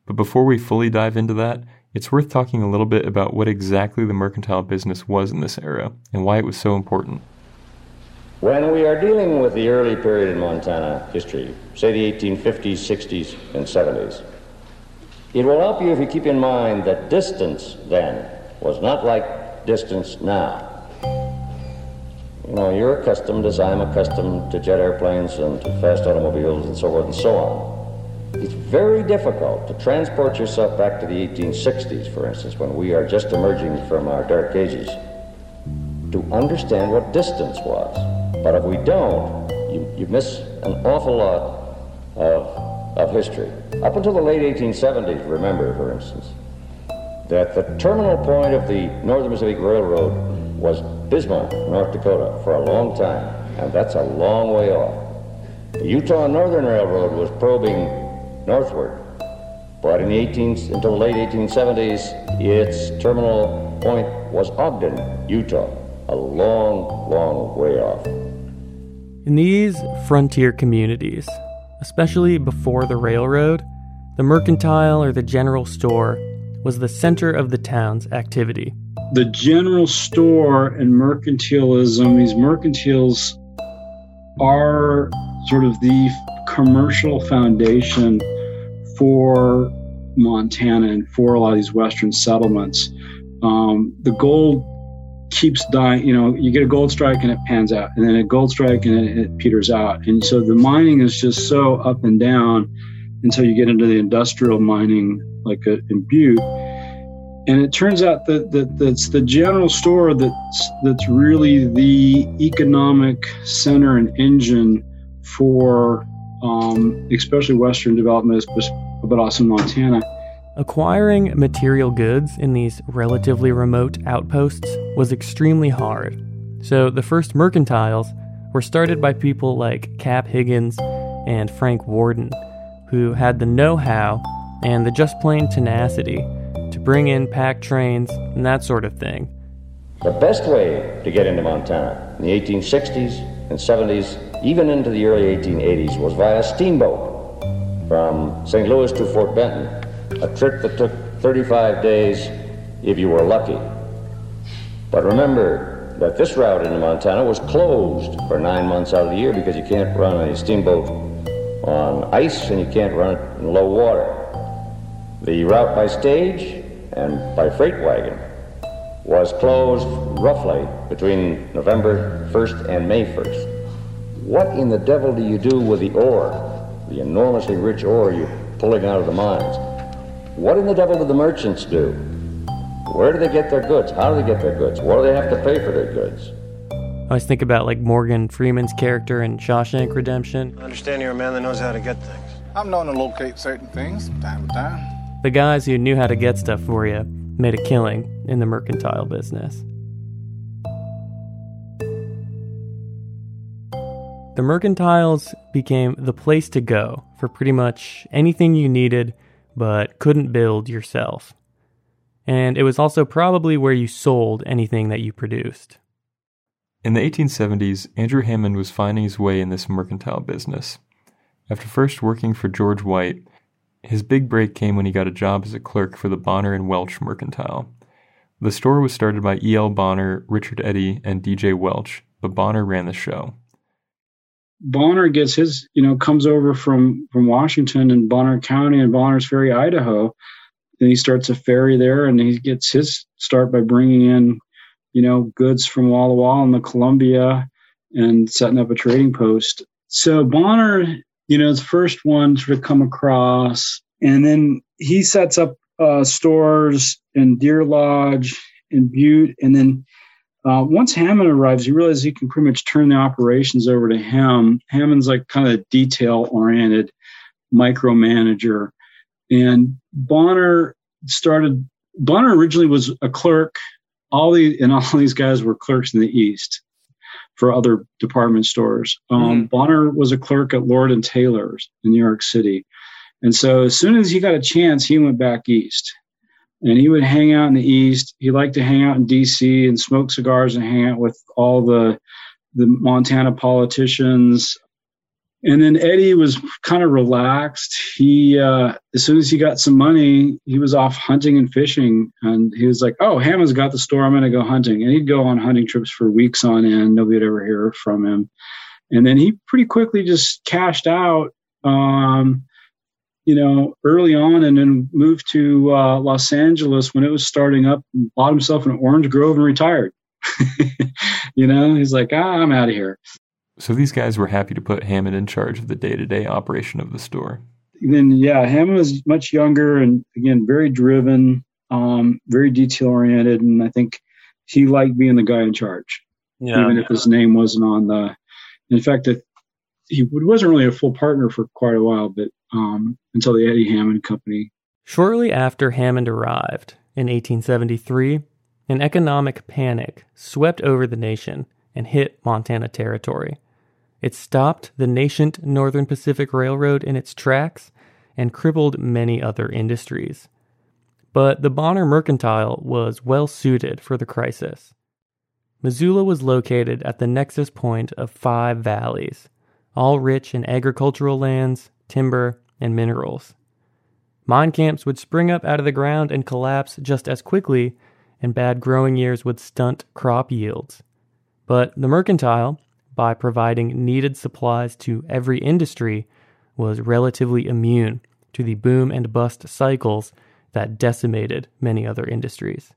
Speaker 4: But before we fully dive into that, it's worth talking a little bit about what exactly the mercantile business was in this era and why it was so important.
Speaker 5: When we are dealing with the early period in Montana history, say the 1850s, 60s, and 70s, it will help you if you keep in mind that distance then was not like distance now. You know, you're accustomed, as I'm accustomed, to jet airplanes and to fast automobiles and so forth and so on. It's very difficult to transport yourself back to the 1860s, for instance, when we are just emerging from our dark ages, to understand what distance was. But if we don't, you, you miss an awful lot of of history. Up until the late 1870s, remember, for instance, that the terminal point of the Northern Pacific Railroad was Bismarck, North Dakota, for a long time, and that's a long way off. The Utah Northern Railroad was probing northward, but in the 18, until the late 1870s, its terminal point was Ogden, Utah, a long, long way off.
Speaker 2: In these frontier communities, especially before the railroad, the mercantile or the general store was the center of the town's activity.
Speaker 8: The general store and mercantilism, these mercantiles are sort of the commercial foundation for Montana and for a lot of these Western settlements. Um, the gold keeps dying. You know, you get a gold strike and it pans out, and then a gold strike and it, it peters out. And so the mining is just so up and down until you get into the industrial mining, like a, in Butte. and it turns out that, that that's the general store that's that's really the economic center and engine for um, especially Western development, but also Montana.
Speaker 2: Acquiring material goods in these relatively remote outposts was extremely hard. So the first mercantiles were started by people like Cap Higgins and Frank Worden, who had the know how and the just plain tenacity to bring in pack trains and that sort of thing.
Speaker 5: The best way to get into Montana in the 1860s and 70s, even into the early 1880s, was via steamboat from St. Louis to Fort Benton, a trip that took 35 days if you were lucky. But remember that this route into Montana was closed for nine months out of the year because you can't run a steamboat on ice and you can't run it in low water. The route by stage and by freight wagon was closed roughly between November 1st and May 1st. What in the devil do you do with the ore, the enormously rich ore you're pulling out of the mines? What in the devil do the merchants do? Where do they get their goods? How do they get their goods? What do they have to pay for their goods?
Speaker 2: I always think about like Morgan Freeman's character in Shawshank Redemption.
Speaker 12: I understand you're a man that knows how to get things.
Speaker 14: I'm known to locate certain things from time to time.
Speaker 2: The guys who knew how to get stuff for you made a killing in the mercantile business. The mercantiles became the place to go for pretty much anything you needed but couldn't build yourself. And it was also probably where you sold anything that you produced.
Speaker 4: In the 1870s, Andrew Hammond was finding his way in this mercantile business. After first working for George White, his big break came when he got a job as a clerk for the Bonner and Welch Mercantile. The store was started by E.L. Bonner, Richard Eddy, and D.J. Welch, but Bonner ran the show.
Speaker 8: Bonner gets his, you know, comes over from from Washington and Bonner County and Bonner's Ferry, Idaho, and he starts a ferry there, and he gets his start by bringing in, you know, goods from Walla Walla and the Columbia and setting up a trading post. So Bonner you know, is the first one to come across. And then he sets up uh, stores in Deer Lodge in Butte. And then uh, once Hammond arrives, he realizes he can pretty much turn the operations over to him. Hammond's like kind of detail oriented micromanager. And Bonner started, Bonner originally was a clerk. All the, and all these guys were clerks in the East for other department stores. Um, mm-hmm. Bonner was a clerk at Lord and Taylor's in New York City. And so as soon as he got a chance, he went back east. And he would hang out in the east. He liked to hang out in DC and smoke cigars and hang out with all the the Montana politicians, and then Eddy was kind of relaxed. He, uh, as soon as he got some money, he was off hunting and fishing. And he was like, Oh, Hammond's got the store. I'm going to go hunting. And he'd go on hunting trips for weeks on end. Nobody would ever hear from him. And then he pretty quickly just cashed out, um, you know, early on and then moved to uh, Los Angeles when it was starting up, bought himself an orange grove and retired. you know, he's like, ah, I'm out of here.
Speaker 4: So these guys were happy to put Hammond in charge of the day to day operation of the store.
Speaker 8: then, yeah, Hammond was much younger and, again, very driven, um, very detail oriented. And I think he liked being the guy in charge, yeah. even if his name wasn't on the. In fact, he wasn't really a full partner for quite a while, but um, until the Eddy Hammond Company.
Speaker 2: Shortly after Hammond arrived in 1873, an economic panic swept over the nation and hit Montana territory. It stopped the nascent Northern Pacific Railroad in its tracks and crippled many other industries. But the Bonner Mercantile was well suited for the crisis. Missoula was located at the nexus point of five valleys, all rich in agricultural lands, timber, and minerals. Mine camps would spring up out of the ground and collapse just as quickly, and bad growing years would stunt crop yields. But the mercantile, by providing needed supplies to every industry, was relatively immune to the boom and bust cycles that decimated many other industries.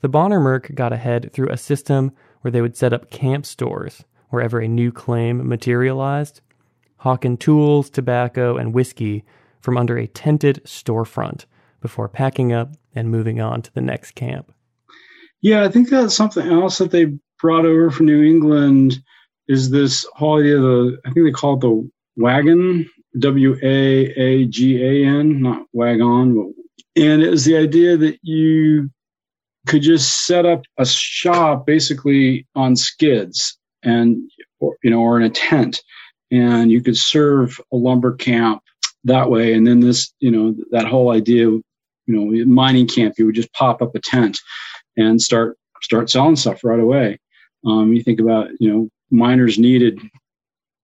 Speaker 2: The Bonner Merc got ahead through a system where they would set up camp stores wherever a new claim materialized, hawking tools, tobacco, and whiskey from under a tented storefront before packing up and moving on to the next camp.
Speaker 8: Yeah, I think that's something else that they brought over from New England is this whole idea of the, I think they call it the wagon, W A A G A N, not wagon, but, and it was the idea that you could just set up a shop basically on skids and, or, you know, or in a tent, and you could serve a lumber camp that way. And then this, you know, that whole idea, you know, mining camp, you would just pop up a tent and start start selling stuff right away. Um, you think about, you know, miners needed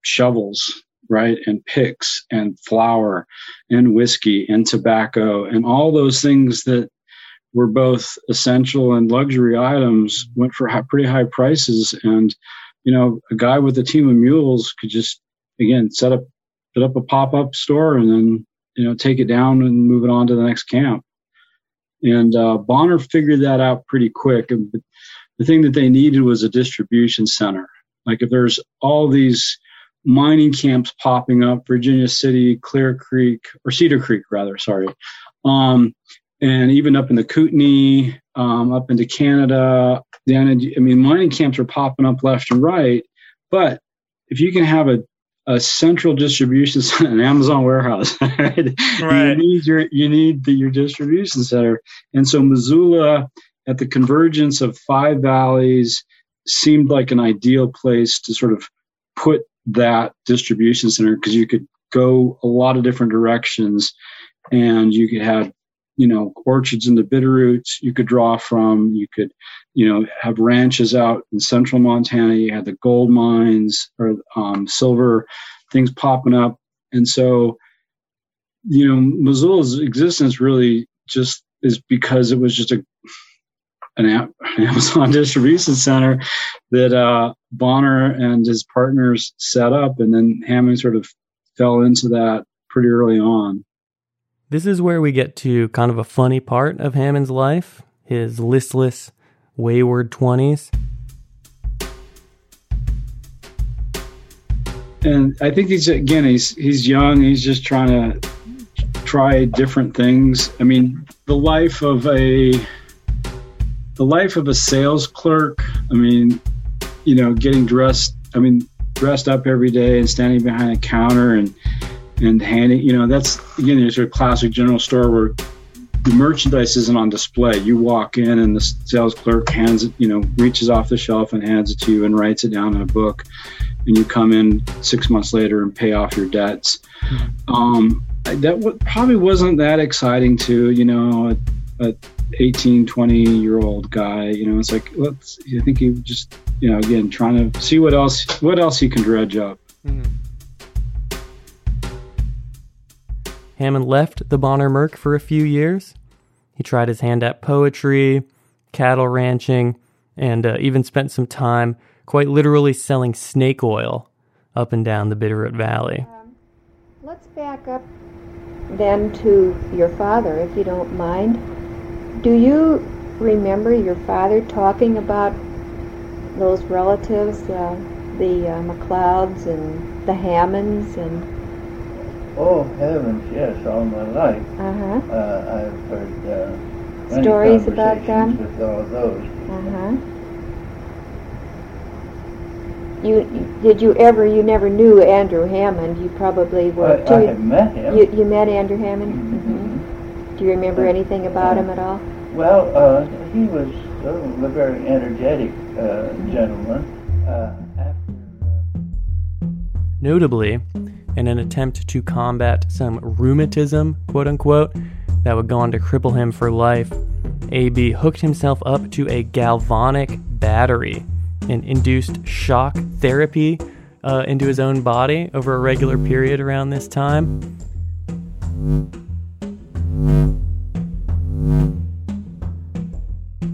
Speaker 8: shovels, right, and picks and flour and whiskey and tobacco and all those things that were both essential and luxury items went for pretty high prices. And you know, a guy with a team of mules could just again set up set up a pop up store and then you know take it down and move it on to the next camp. And uh, Bonner figured that out pretty quick. And the thing that they needed was a distribution center. Like if there's all these mining camps popping up, Virginia City, Clear Creek, or Cedar Creek, rather, sorry, um, and even up in the Kootenai, um, up into Canada. Then, I mean, mining camps are popping up left and right. But if you can have a, a central distribution center, an Amazon warehouse, right? right. You need your you need the, your distribution center. And so Missoula, at the convergence of five valleys, seemed like an ideal place to sort of put that distribution center because you could go a lot of different directions and you could have you know orchards in the bitterroots. You could draw from you could you know have ranches out in central montana. You had the gold mines or um, silver things popping up. And so you know missoula's existence really just is because it was just a an Amazon distribution center that uh, Bonner and his partners set up, and then Hammond sort of fell into that pretty early on.
Speaker 2: This is where we get to kind of a funny part of Hammond's life his listless, wayward 20s.
Speaker 8: And I think he's, again, he's, he's young, he's just trying to try different things. I mean, the life of a the life of a sales clerk, I mean, you know, getting dressed, I mean, dressed up every day and standing behind a counter and and handing, you know, that's again, there's a classic general store where the merchandise isn't on display. You walk in and the sales clerk hands it, you know, reaches off the shelf and hands it to you and writes it down in a book. And you come in six months later and pay off your debts. Mm-hmm. Um, that w- probably wasn't that exciting to, you know, a, a 18, 20 year old guy. You know, it's like let's. I think he just, you know, again trying to see what else what else he can dredge up. Mm-hmm.
Speaker 2: Hammond left the Bonner Merc for a few years. He tried his hand at poetry, cattle ranching, and uh, even spent some time, quite literally, selling snake oil up and down the Bitterroot Valley. Um,
Speaker 6: let's back up then to your father, if you don't mind. Do you remember your father talking about those relatives, uh, the uh, McLeods and the Hammonds and?
Speaker 7: Oh heavens, yes, all my life.
Speaker 6: Uh-huh.
Speaker 7: Uh, I've heard uh,
Speaker 6: stories about them.
Speaker 7: With all those.
Speaker 6: Uh-huh. You did you ever? You never knew Andrew Hammond. You probably were.
Speaker 7: I, I have met him.
Speaker 6: You, you met Andrew Hammond. Mm-hmm. Mm-hmm. Do you remember anything about him at all?
Speaker 7: Well, uh, he was uh, a very energetic uh, gentleman. Uh, after, uh,
Speaker 2: Notably, in an attempt to combat some rheumatism, quote unquote, that would go on to cripple him for life, AB hooked himself up to a galvanic battery and induced shock therapy uh, into his own body over a regular period around this time.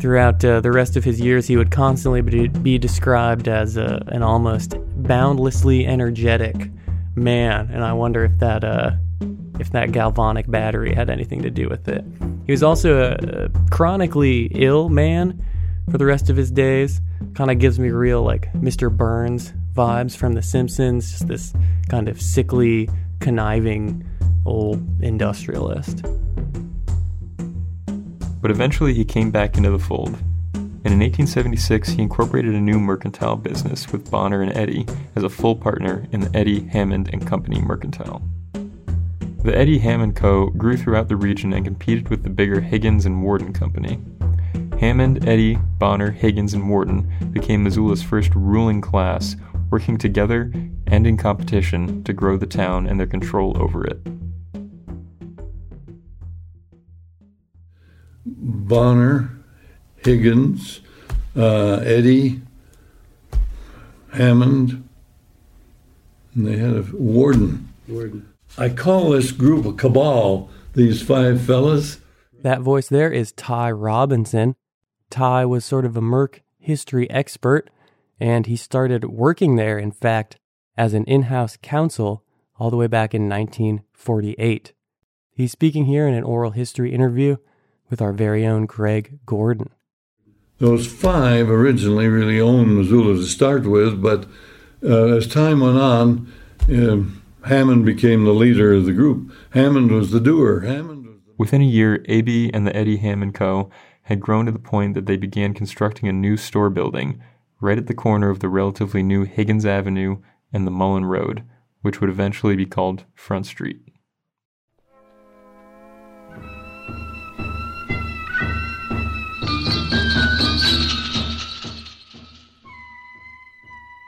Speaker 2: Throughout uh, the rest of his years, he would constantly be, be described as a, an almost boundlessly energetic man, and I wonder if that uh, if that galvanic battery had anything to do with it. He was also a, a chronically ill man for the rest of his days. Kind of gives me real like Mr. Burns vibes from The Simpsons, just this kind of sickly, conniving old industrialist.
Speaker 4: but eventually he came back into the fold. And in 1876, he incorporated a new mercantile business with Bonner and Eddy as a full partner in the Eddy, Hammond and Company Mercantile. The Eddy Hammond Co. grew throughout the region and competed with the bigger Higgins and Worden Company. Hammond, Eddy, Bonner, Higgins, and Worden became Missoula's first ruling class, working together and in competition to grow the town and their control over it.
Speaker 15: Bonner, Higgins, uh, Eddy, Hammond, and they had a warden.
Speaker 8: Worden.
Speaker 15: I call this group a cabal, these five fellas.
Speaker 2: That voice there is Ty Robinson. Ty was sort of a Merc history expert, and he started working there, in fact, as an in house counsel all the way back in 1948. He's speaking here in an oral history interview with our very own Greg Gordon.
Speaker 15: Those five originally really owned Missoula to start with, but uh, as time went on, uh, Hammond became the leader of the group. Hammond was the doer. Hammond was the-
Speaker 4: Within a year, AB and the Eddy Hammond Co. had grown to the point that they began constructing a new store building right at the corner of the relatively new Higgins Avenue and the Mullan Road, which would eventually be called Front Street.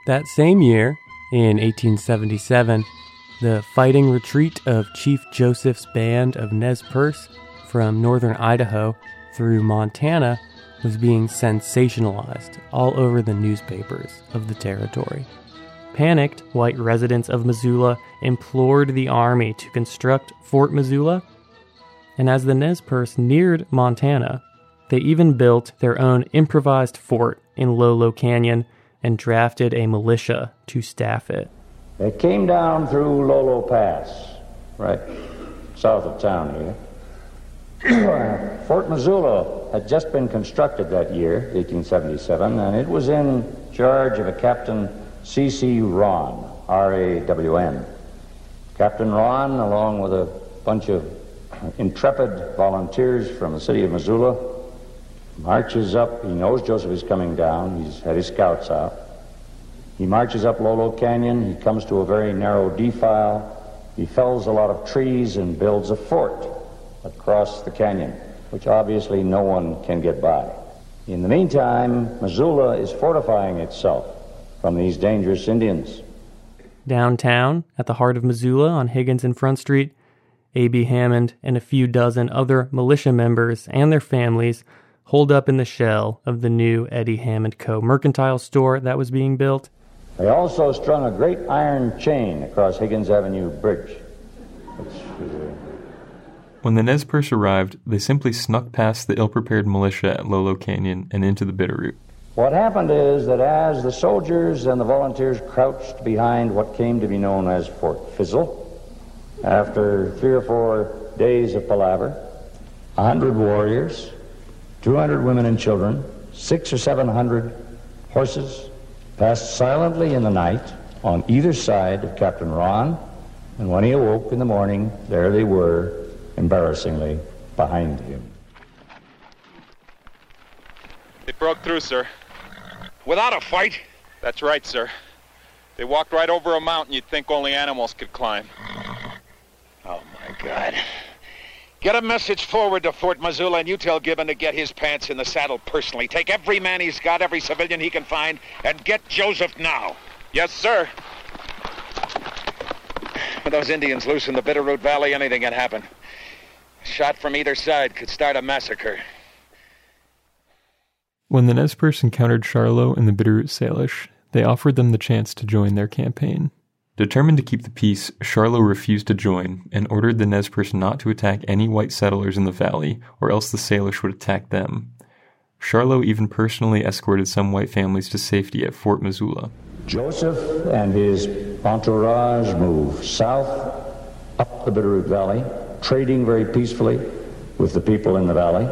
Speaker 2: That same year, in 1877, the fighting retreat of Chief Joseph's band of Nez Perce from northern Idaho through Montana was being sensationalized all over the newspapers of the territory. Panicked, white residents of Missoula implored the army to construct Fort Missoula, and as the Nez Perce neared Montana, they even built their own improvised fort in Lolo Canyon and drafted a militia to staff it.
Speaker 5: They came down through Lolo Pass, right south of town here. Fort Missoula had just been constructed that year, 1877, and it was in charge of a Captain C.C. Rawn, R-A-W-N. Captain Rawn, along with a bunch of intrepid volunteers from the city of Missoula, marches up. He knows Joseph is coming down. He's had his scouts out. He marches up Lolo Canyon. He comes to a very narrow defile. He fells a lot of trees and builds a fort across the canyon, which obviously no one can get by. In the meantime, Missoula is fortifying itself from these dangerous Indians.
Speaker 2: Downtown, at the heart of Missoula on Higgins and Front Street, A.B. Hammond and a few dozen other militia members and their families holed up in the shell of the new Eddy Hammond Co. mercantile store that was being built.
Speaker 5: They also strung a great iron chain across Higgins Avenue Bridge. Which uh, was a
Speaker 4: When the Nez Perce arrived, they simply snuck past the ill prepared militia at Lolo Canyon and into the Bitterroot.
Speaker 5: What happened is that as the soldiers and the volunteers crouched behind what came to be known as Fort Fizzle, after three or four days of palaver, a hundred warriors, 200 women and children, six or seven hundred horses, passed silently in the night on either side of Captain Rawn, and when he awoke in the morning, there they were, embarrassingly, behind him.
Speaker 16: They broke through, sir.
Speaker 18: Without a fight?
Speaker 16: That's right, sir. They walked right over a mountain you'd think only animals could climb.
Speaker 18: Oh, my God. Get a message forward to Fort Missoula and you tell Gibbon to get his pants in the saddle personally. Take every man he's got, every civilian he can find, and get Joseph now.
Speaker 16: Yes, sir.
Speaker 18: With those Indians loose in the Bitterroot Valley, anything can happen. A shot from either side could start a massacre.
Speaker 4: When the Nez Perce encountered Charlot and the Bitterroot Salish, they offered them the chance to join their campaign. Determined to keep the peace, Charlot refused to join and ordered the Nez Perce not to attack any white settlers in the valley, or else the Salish would attack them. Charlot even personally escorted some white families to safety at Fort Missoula.
Speaker 5: Joseph and his entourage move south up the Bitterroot Valley, trading very peacefully with the people in the valley,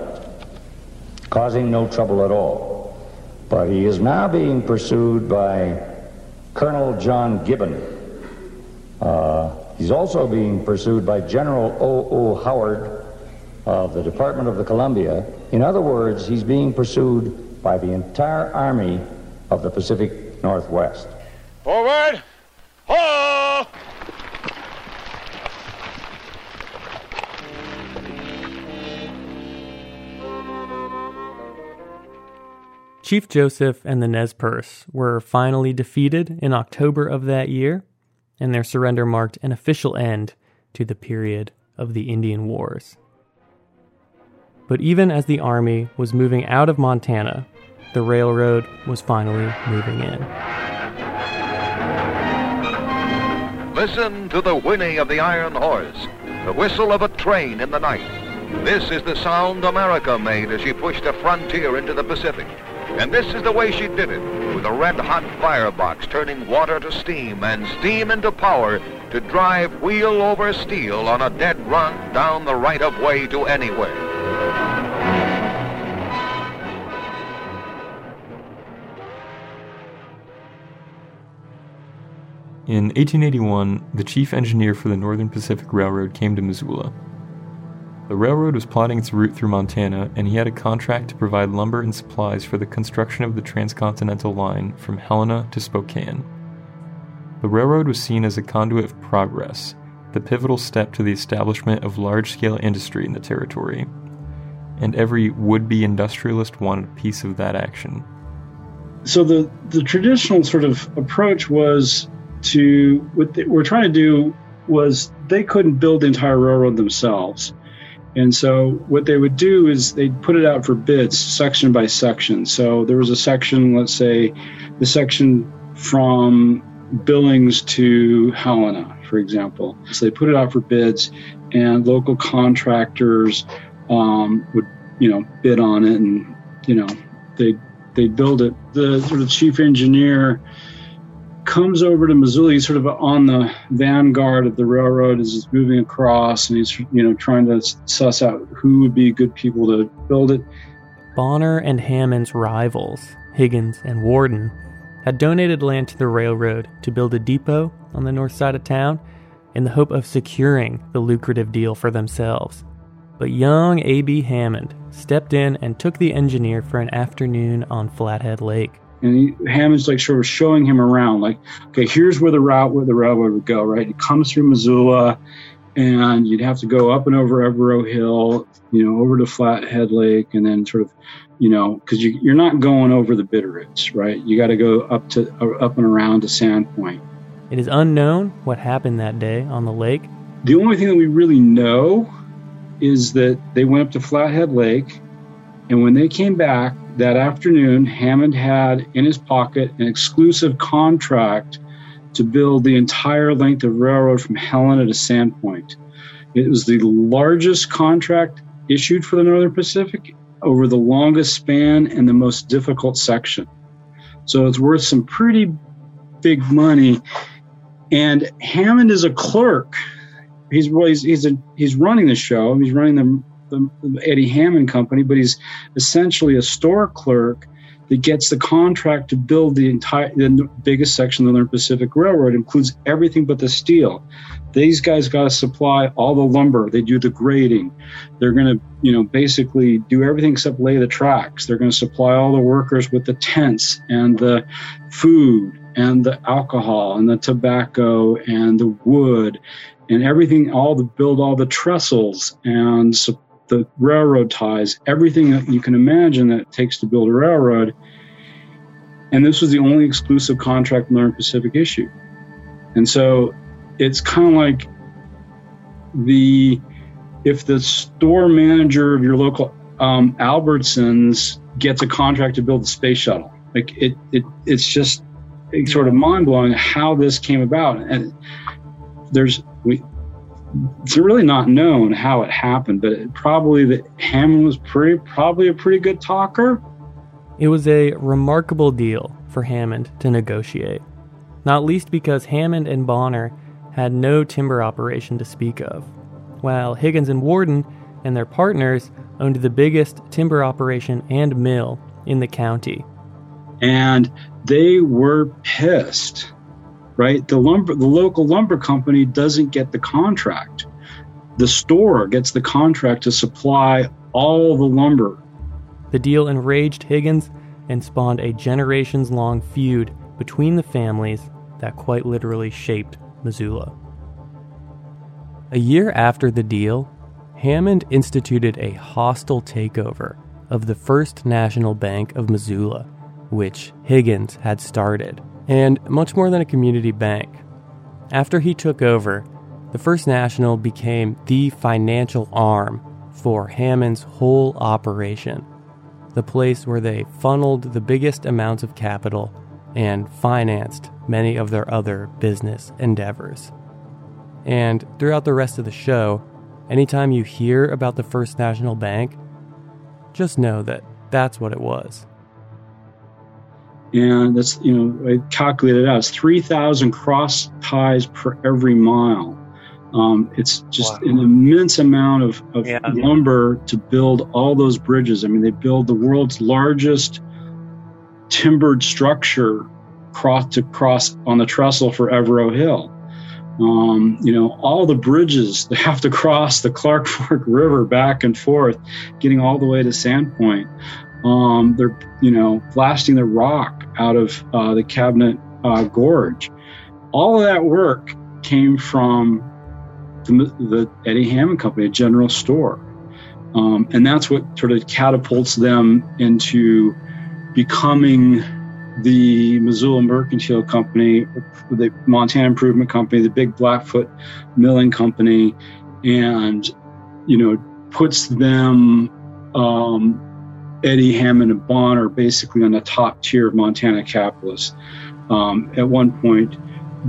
Speaker 5: causing no trouble at all. But he is now being pursued by Colonel John Gibbon. Uh, he's also being pursued by General O. O. Howard of the Department of the Columbia. In other words, he's being pursued by the entire Army of the Pacific Northwest.
Speaker 18: Forward! Ho!
Speaker 2: Chief Joseph and the Nez Perce were finally defeated in October of that year, and their surrender marked an official end to the period of the Indian Wars. But even as the army was moving out of Montana, the railroad was finally moving in.
Speaker 19: Listen to the whinny of the iron horse, the whistle of a train in the night. This is the sound America made as she pushed a frontier into the Pacific. And this is the way she did it, with a red-hot firebox turning water to steam and steam into power to drive wheel over steel on a dead run down the right-of-way to anywhere.
Speaker 4: In 1881, the chief engineer for the Northern Pacific Railroad came to Missoula. The railroad was plotting its route through Montana, and he had a contract to provide lumber and supplies for the construction of the transcontinental line from Helena to Spokane. The railroad was seen as a conduit of progress, the pivotal step to the establishment of large scale industry in the territory, and every would be industrialist wanted a piece of that action.
Speaker 8: So, the, the traditional sort of approach was to what they were trying to do was they couldn't build the entire railroad themselves. And so what they would do is they'd put it out for bids section by section. So there was a section, let's say the section from Billings to Helena, for example. So they put it out for bids and local contractors um, would, you know, bid on it and, you know, they they build it. The sort of chief engineer comes over to Missoula. He's sort of on the vanguard of the railroad as it's moving across, and he's you know trying to suss out who would be good people to build it.
Speaker 2: Bonner and Hammond's rivals, Higgins and Worden, had donated land to the railroad to build a depot on the north side of town in the hope of securing the lucrative deal for themselves. But young A.B. Hammond stepped in and took the engineer for an afternoon on Flathead Lake
Speaker 8: and he, Hammond's like sort of showing him around, like, okay, here's where the route where the railroad would go, right? It comes through Missoula, and you'd have to go up and over Evaro Hill, you know, over to Flathead Lake, and then sort of, you know, because you, you're not going over the Bitterroots, right? You got to go up to up and around to Sandpoint.
Speaker 2: It is unknown what happened that day on the lake.
Speaker 8: The only thing that we really know is that they went up to Flathead Lake, and when they came back, that afternoon, Hammond had in his pocket an exclusive contract to build the entire length of railroad from Helena to Sandpoint. It was the largest contract issued for the Northern Pacific over the longest span and the most difficult section. So it's worth some pretty big money. And Hammond is a clerk. He's he's he's, a, he's running the show. He's running the the, Eddy Hammond Company, but he's essentially a store clerk that gets the contract to build the entire the biggest section of the Northern Pacific Railroad. It includes everything but the steel. These guys got to supply all the lumber. They do the grading. They're going to, you know, basically do everything except lay the tracks. They're going to supply all the workers with the tents and the food and the alcohol and the tobacco and the wood and everything all the build all the trestles and the railroad ties, everything that you can imagine that it takes to build a railroad. And this was the only exclusive contract Northern Pacific issued. And so it's kind of like the if the store manager of your local um, Albertsons gets a contract to build the space shuttle, like it, it it's just it's sort of mind blowing how this came about. And there's we it's really not known how it happened, but it, probably that Hammond was pretty probably a pretty good talker.
Speaker 2: It was a remarkable deal for Hammond to negotiate, not least because Hammond and Bonner had no timber operation to speak of, while Higgins and Worden and their partners owned the biggest timber operation and mill in the county.
Speaker 8: And they were pissed right? The lumber, the local lumber company doesn't get the contract. the store gets the contract to supply all the lumber.
Speaker 2: The deal enraged Higgins and spawned a generations long feud between the families that quite literally shaped Missoula. A year after the deal, Hammond instituted a hostile takeover of the First National Bank of Missoula, which Higgins had started, and much more than a community bank. After he took over, the First National became the financial arm for Hammond's whole operation, the place where they funneled the biggest amounts of capital and financed many of their other business endeavors. And throughout the rest of the show, anytime you hear about the First National Bank, just know that that's what it was.
Speaker 8: And that's, you know, I calculated out, it's 3,000 cross ties per every mile. Um, it's just wow. an immense amount of, of yeah. lumber to build all those bridges. I mean, they build the world's largest timbered structure cross to cross on the trestle for Evaro Hill. Um, you know, all the bridges they have to cross the Clark Fork River back and forth, getting all the way to Sandpoint. Um, they're, you know, blasting the rock out of uh, the Cabinet uh, Gorge. All of that work came from the, the Eddy Hammond Company, a general store. Um, and that's what sort of catapults them into becoming the Missoula Mercantile Company, the Montana Improvement Company, the big Blackfoot Milling Company, and you know puts them um, Eddy Hammond and Bonner basically on the top tier of Montana capitalists. Um, at one point,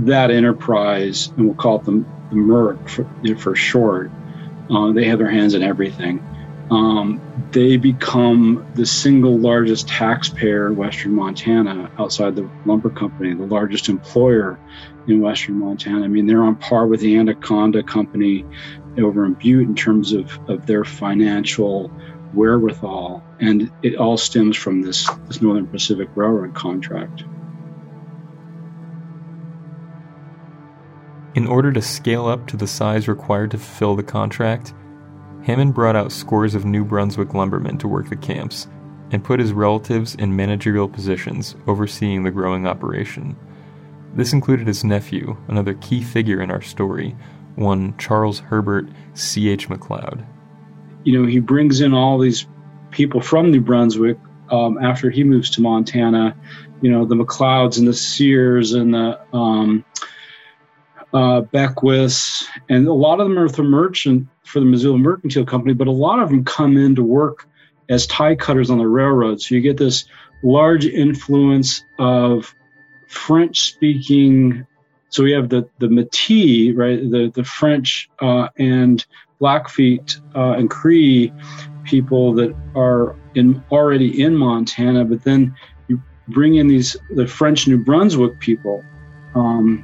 Speaker 8: that enterprise, and we'll call it the, the Merc for, for short, uh, they have their hands in everything um, they become the single largest taxpayer in Western Montana outside the lumber company, the largest employer in Western Montana. I mean, they're on par with the Anaconda Company over in Butte in terms of, of their financial wherewithal. And it all stems from this, this Northern Pacific Railroad contract.
Speaker 4: In order to scale up to the size required to fulfill the contract, Hammond brought out scores of New Brunswick lumbermen to work the camps and put his relatives in managerial positions overseeing the growing operation. This included his nephew, another key figure in our story, one Charles Herbert C.H. McLeod.
Speaker 8: You know, he brings in all these people from New Brunswick um, after he moves to Montana. You know, the McLeods and the Sears and the um, uh, Beckwiths, and a lot of them are the merchant for the Missoula Mercantile Company, but a lot of them come in to work as tie cutters on the railroad. So you get this large influence of French speaking. So we have the the Métis, right? The the French uh, and Blackfeet uh, and Cree people that are in already in Montana, but then you bring in these the French New Brunswick people. Um,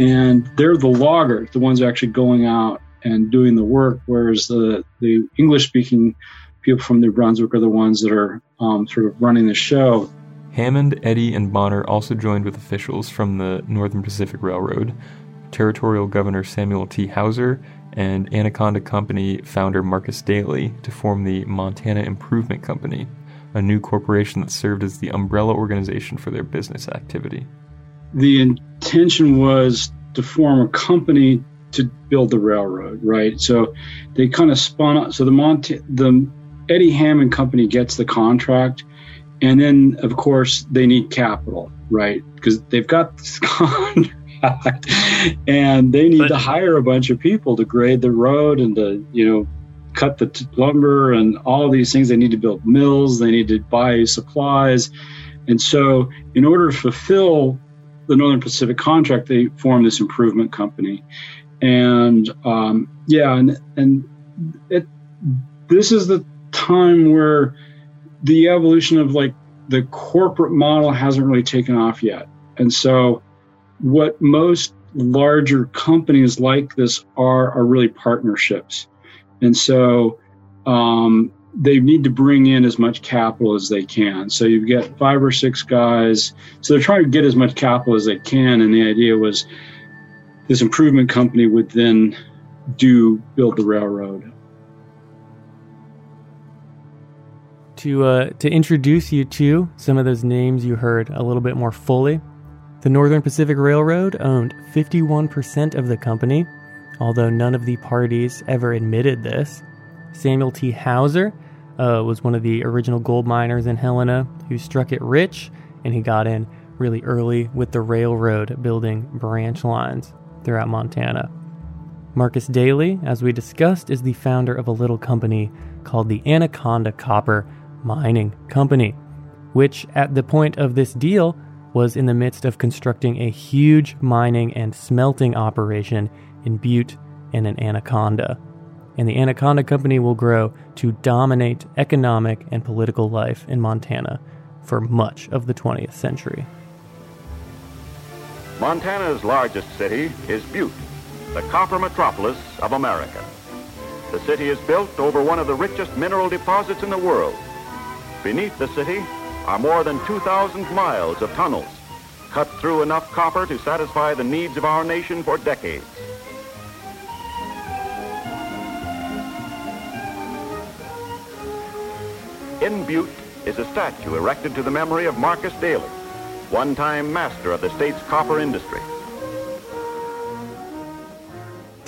Speaker 8: and they're the loggers, the ones actually going out and doing the work, whereas the, the English speaking people from New Brunswick are the ones that are um, sort of running the show.
Speaker 4: Hammond, Eddy, and Bonner also joined with officials from the Northern Pacific Railroad, Territorial Governor Samuel T. Hauser, and Anaconda Company founder Marcus Daly to form the Montana Improvement Company, a new corporation that served as the umbrella organization for their business activity.
Speaker 8: The intention was to form a company to build the railroad, right? So they kind of spun up. So the Mont the Eddy Hammond Company gets the contract, and then of course they need capital, right? Because they've got this contract, and they need but, to hire a bunch of people to grade the road and to you know cut the t- lumber and all these things. They need to build mills. They need to buy supplies, and so in order to fulfill the Northern Pacific contract, they formed this improvement company and um, yeah, and and it this is the time where the evolution of like the corporate model hasn't really taken off yet, and so what most larger companies like this are are really partnerships, and so um, they need to bring in as much capital as they can. So you get five or six guys. So they're trying to get as much capital as they can, and the idea was this improvement company would then do build the railroad.
Speaker 2: To uh, to introduce you to some of those names you heard a little bit more fully, the Northern Pacific Railroad owned 51% of the company, although none of the parties ever admitted this. Samuel T. Hauser uh, was one of the original gold miners in Helena who struck it rich, and he got in really early with the railroad building branch lines throughout Montana. Marcus Daly, as we discussed, is the founder of a little company called the Anaconda Copper Mining Company, which at the point of this deal was in the midst of constructing a huge mining and smelting operation in Butte and in Anaconda. And the Anaconda Company will grow to dominate economic and political life in Montana for much of the 20th century.
Speaker 20: Montana's largest city is Butte, the copper metropolis of America. The city is built over one of the richest mineral deposits in the world. Beneath the city are more than 2,000 miles of tunnels, cut through enough copper to satisfy the needs of our nation for decades. In Butte is a statue erected to the memory of Marcus Daly, one-time master of the state's copper industry.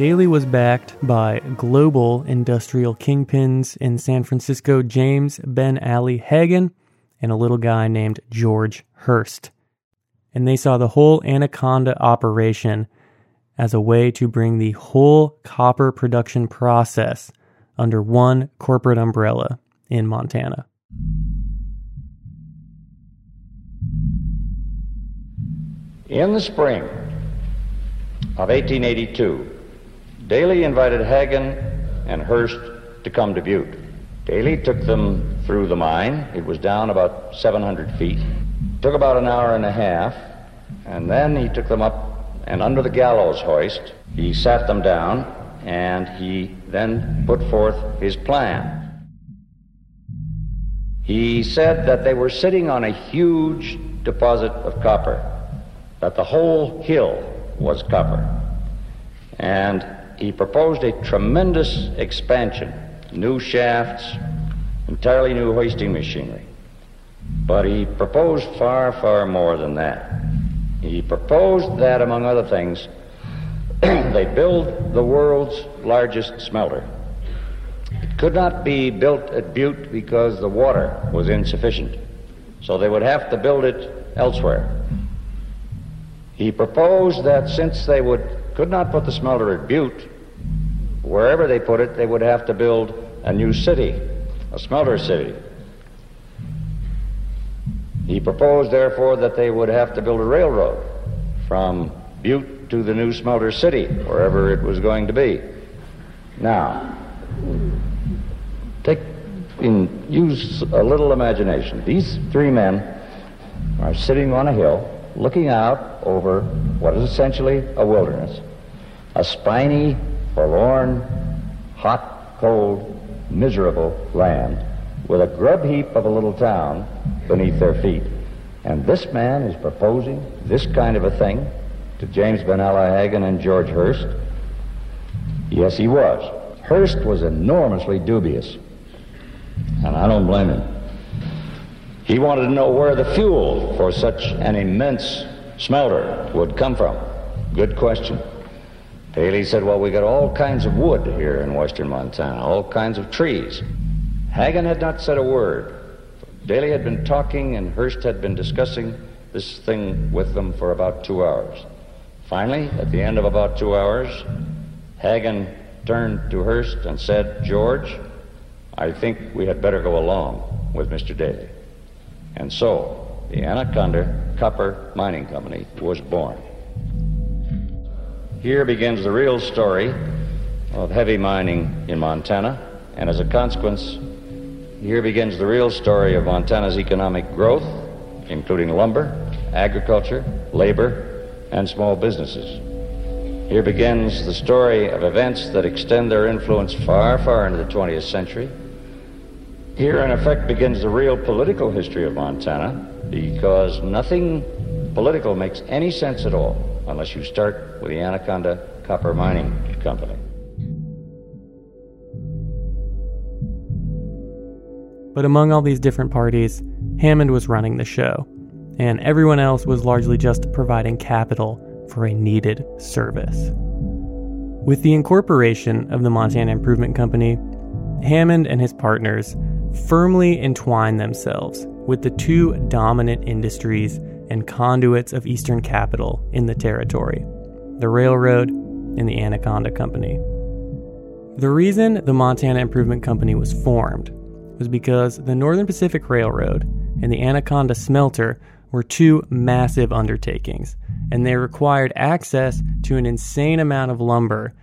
Speaker 2: Daly was backed by global industrial kingpins in San Francisco, James Ben Ali Haggin, and a little guy named George Hearst. And they saw the whole Anaconda operation as a way to bring the whole copper production process under one corporate umbrella in Montana.
Speaker 5: In the spring of 1882, Daly invited Haggin and Hearst to come to Butte. Daly took them through the mine. It was down about 700 feet. Took about an hour and a half, and then he took them up and under the gallows hoist, he sat them down, and he then put forth his plan. He said that they were sitting on a huge deposit of copper that the whole hill was copper. And he proposed a tremendous expansion, new shafts, entirely new hoisting machinery. But he proposed far, far more than that. He proposed that, among other things, they build the world's largest smelter. It could not be built at Butte because the water was insufficient. So they would have to build it elsewhere. He proposed that since they would could not put the smelter at Butte, wherever they put it, they would have to build a new city, a smelter city. He proposed, therefore, that they would have to build a railroad from Butte to the new smelter city, wherever it was going to be. Now, take in use a little imagination. These three men are sitting on a hill looking out over what is essentially a wilderness, a spiny, forlorn, hot, cold, miserable land with a grub heap of a little town beneath their feet. And this man is proposing this kind of a thing to James Ali and George Hearst? Yes, he was. Hearst was enormously dubious, and I don't blame him. He wanted to know where the fuel for such an immense smelter would come from. Good question. Daly said, Well, we got all kinds of wood here in western Montana, all kinds of trees. Haggin had not said a word. Daly had been talking, and Hearst had been discussing this thing with them for about two hours. Finally, at the end of about two hours, Haggin turned to Hearst and said, George, I think we had better go along with Mr. Daly. And so, the Anaconda Copper Mining Company was born. Here begins the real story of heavy mining in Montana, and as a consequence, here begins the real story of Montana's economic growth, including lumber, agriculture, labor, and small businesses. Here begins the story of events that extend their influence far, far into the 20th century here, in effect, begins the real political history of Montana because nothing political makes any sense at all unless you start with the Anaconda Copper Mining Company.
Speaker 2: But among all these different parties, Hammond was running the show, and everyone else was largely just providing capital for a needed service. With the incorporation of the Montana Improvement Company, Hammond and his partners firmly entwined themselves with the two dominant industries and conduits of Eastern capital in the territory the railroad and the Anaconda Company. The reason the Montana Improvement Company was formed was because the Northern Pacific Railroad and the Anaconda Smelter were two massive undertakings, and they required access to an insane amount of lumber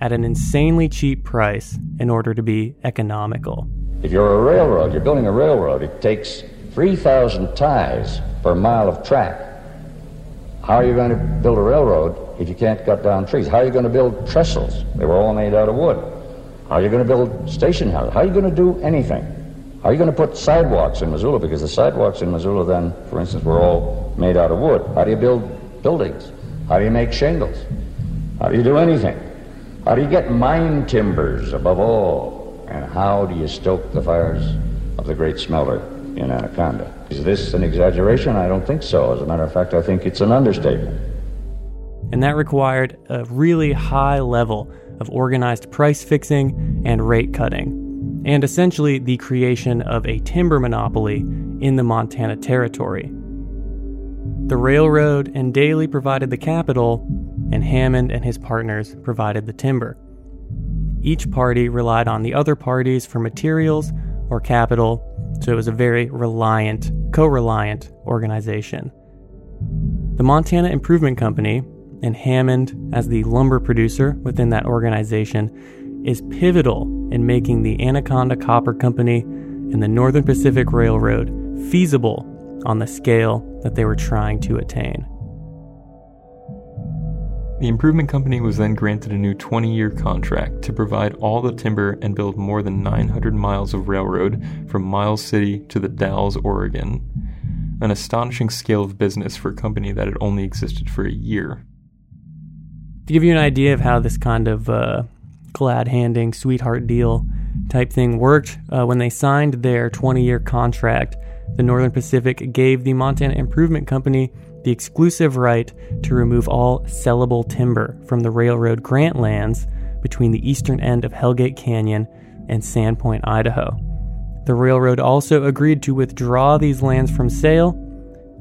Speaker 2: at an insanely cheap price in order to be economical.
Speaker 5: If you're a railroad, you're building a railroad, it takes 3,000 ties per mile of track. How are you going to build a railroad if you can't cut down trees? How are you going to build trestles? They were all made out of wood. How are you going to build station houses? How are you going to do anything? How are you going to put sidewalks in Missoula? Because the sidewalks in Missoula then, for instance, were all made out of wood. How do you build buildings? How do you make shingles? How do you do anything? How do you get mine timbers above all? And how do you stoke the fires of the great smelter in Anaconda? Is this an exaggeration? I don't think so. As a matter of fact, I think it's an understatement.
Speaker 2: And that required a really high level of organized price fixing and rate cutting, and essentially the creation of a timber monopoly in the Montana Territory. The railroad and Daly provided the capital, and Hammond and his partners provided the timber. Each party relied on the other parties for materials or capital, so it was a very reliant, co reliant organization. The Montana Improvement Company, and Hammond as the lumber producer within that organization, is pivotal in making the Anaconda Copper Company and the Northern Pacific Railroad feasible on the scale that they were trying to attain.
Speaker 4: The improvement company was then granted a new 20 year contract to provide all the timber and build more than 900 miles of railroad from Miles City to the Dalles, Oregon. An astonishing scale of business for a company that had only existed for a year.
Speaker 2: To give you an idea of how this kind of uh, glad handing, sweetheart deal type thing worked, uh, when they signed their 20 year contract, the Northern Pacific gave the Montana Improvement Company the exclusive right to remove all sellable timber from the railroad grant lands between the eastern end of Hellgate Canyon and Sandpoint, Idaho. The railroad also agreed to withdraw these lands from sale,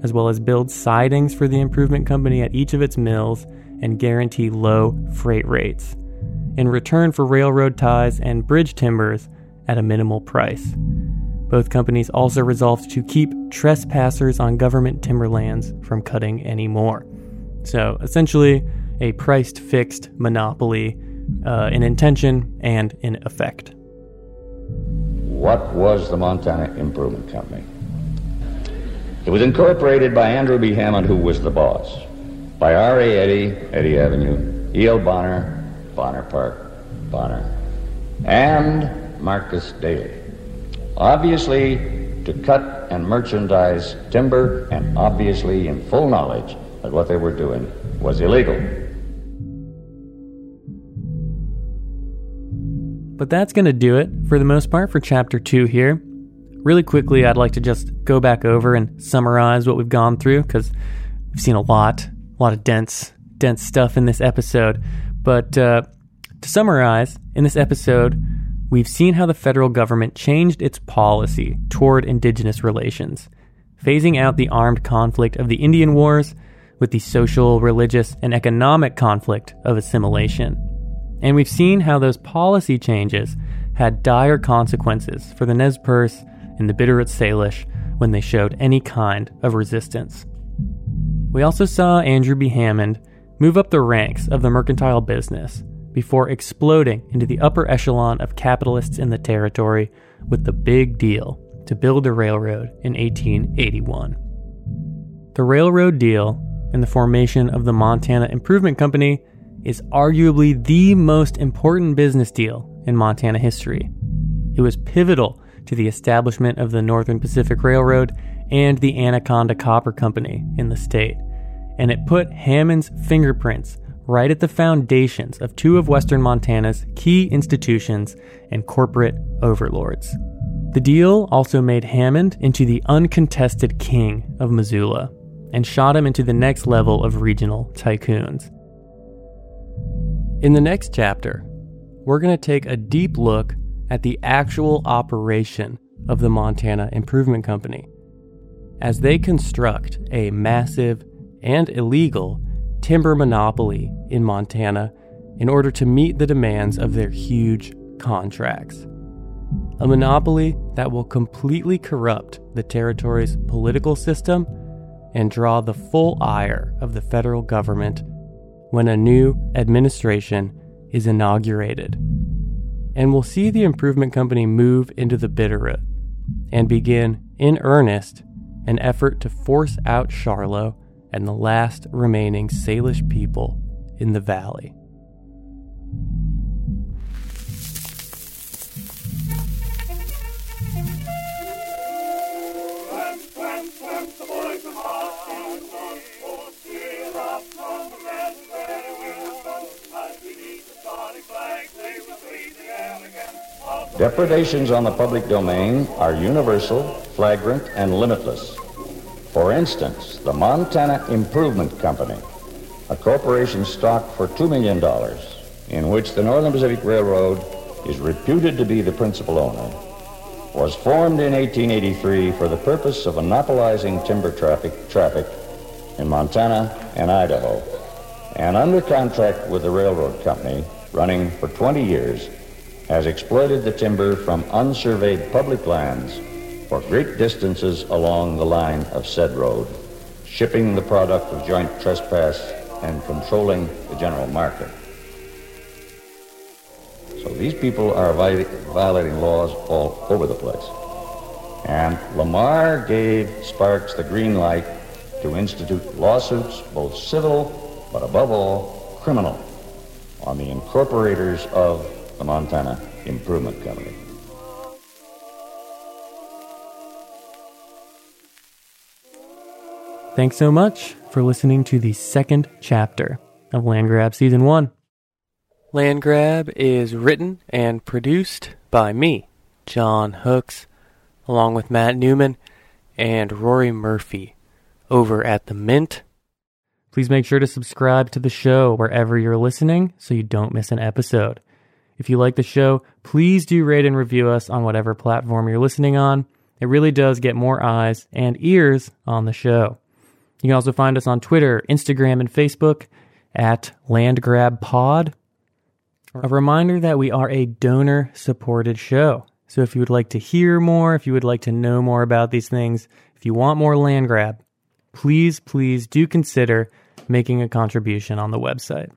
Speaker 2: as well as build sidings for the improvement company at each of its mills and guarantee low freight rates, in return for railroad ties and bridge timbers at a minimal price. Both companies also resolved to keep trespassers on government timberlands from cutting any more. So essentially, a priced fixed monopoly uh, in intention and in effect.
Speaker 5: What was the Montana Improvement Company? It was incorporated by Andrew B. Hammond, who was the boss, by R.A. Eddy, Eddy Avenue, E.L. Bonner, Bonner Park, Bonner, and Marcus Daly. Obviously, to cut and merchandise timber, and obviously in full knowledge that what they were doing was illegal.
Speaker 2: But that's going to do it for the most part for chapter 2 here. Really quickly, I'd like to just go back over and summarize what we've gone through because we've seen a lot, a lot of dense, dense stuff in this episode. But uh, to summarize, in this episode, we've seen how the federal government changed its policy toward indigenous relations, phasing out the armed conflict of the Indian Wars with the social, religious, and economic conflict of assimilation. And we've seen how those policy changes had dire consequences for the Nez Perce and the Bitterroot Salish when they showed any kind of resistance. We also saw Andrew B. Hammond move up the ranks of the mercantile business before exploding into the upper echelon of capitalists in the territory with the big deal to build a railroad in 1881. The railroad deal and the formation of the Montana Improvement Company is arguably the most important business deal in Montana history. It was pivotal to the establishment of the Northern Pacific Railroad and the Anaconda Copper Company in the state, and it put Hammond's fingerprints right at the foundations of two of Western Montana's key institutions and corporate overlords. The deal also made Hammond into the uncontested king of Missoula and shot him into the next level of regional tycoons. In the next chapter, we're going to take a deep look at the actual operation of the Montana Improvement Company as they construct a massive and illegal timber monopoly in Montana in order to meet the demands of their huge contracts. A monopoly that will completely corrupt the territory's political system and draw the full ire of the federal government when a new administration is inaugurated. And we'll see the improvement company move into the Bitterroot and begin, in earnest, an effort to force out Charlo and the last remaining Salish people in the valley.
Speaker 5: Depredations on the public domain are universal, flagrant, and limitless. For instance, the Montana Improvement Company, a corporation stocked for $2 million, in which the Northern Pacific Railroad is reputed to be the principal owner, was formed in 1883 for the purpose of monopolizing timber traffic, traffic in Montana and Idaho, and under contract with the railroad company, running for 20 years, has exploited the timber from unsurveyed public lands for great distances along the line of said road, shipping the product of joint trespass and controlling the general market. So these people are violating laws all over the place. And Lamar gave Sparks the green light to institute lawsuits, both civil, but above all, criminal, on the incorporators of the Montana Improvement Company.
Speaker 2: Thanks so much for listening to the second chapter of Land Grab Season 1. Land Grab is written and produced by me, John Hooks, along with Matt Newman and Rory Murphy over at The Mint. Please make sure to subscribe to the show wherever you're listening so you don't miss an episode. If you like the show, please do rate and review us on whatever platform you're listening on. It really does get more eyes and ears on the show. You can also find us on Twitter, Instagram, and Facebook at LandGrabPod. A reminder that we are a donor supported show. So if you would like to hear more, if you would like to know more about these things, if you want more land grab, please, please do consider making a contribution on the website.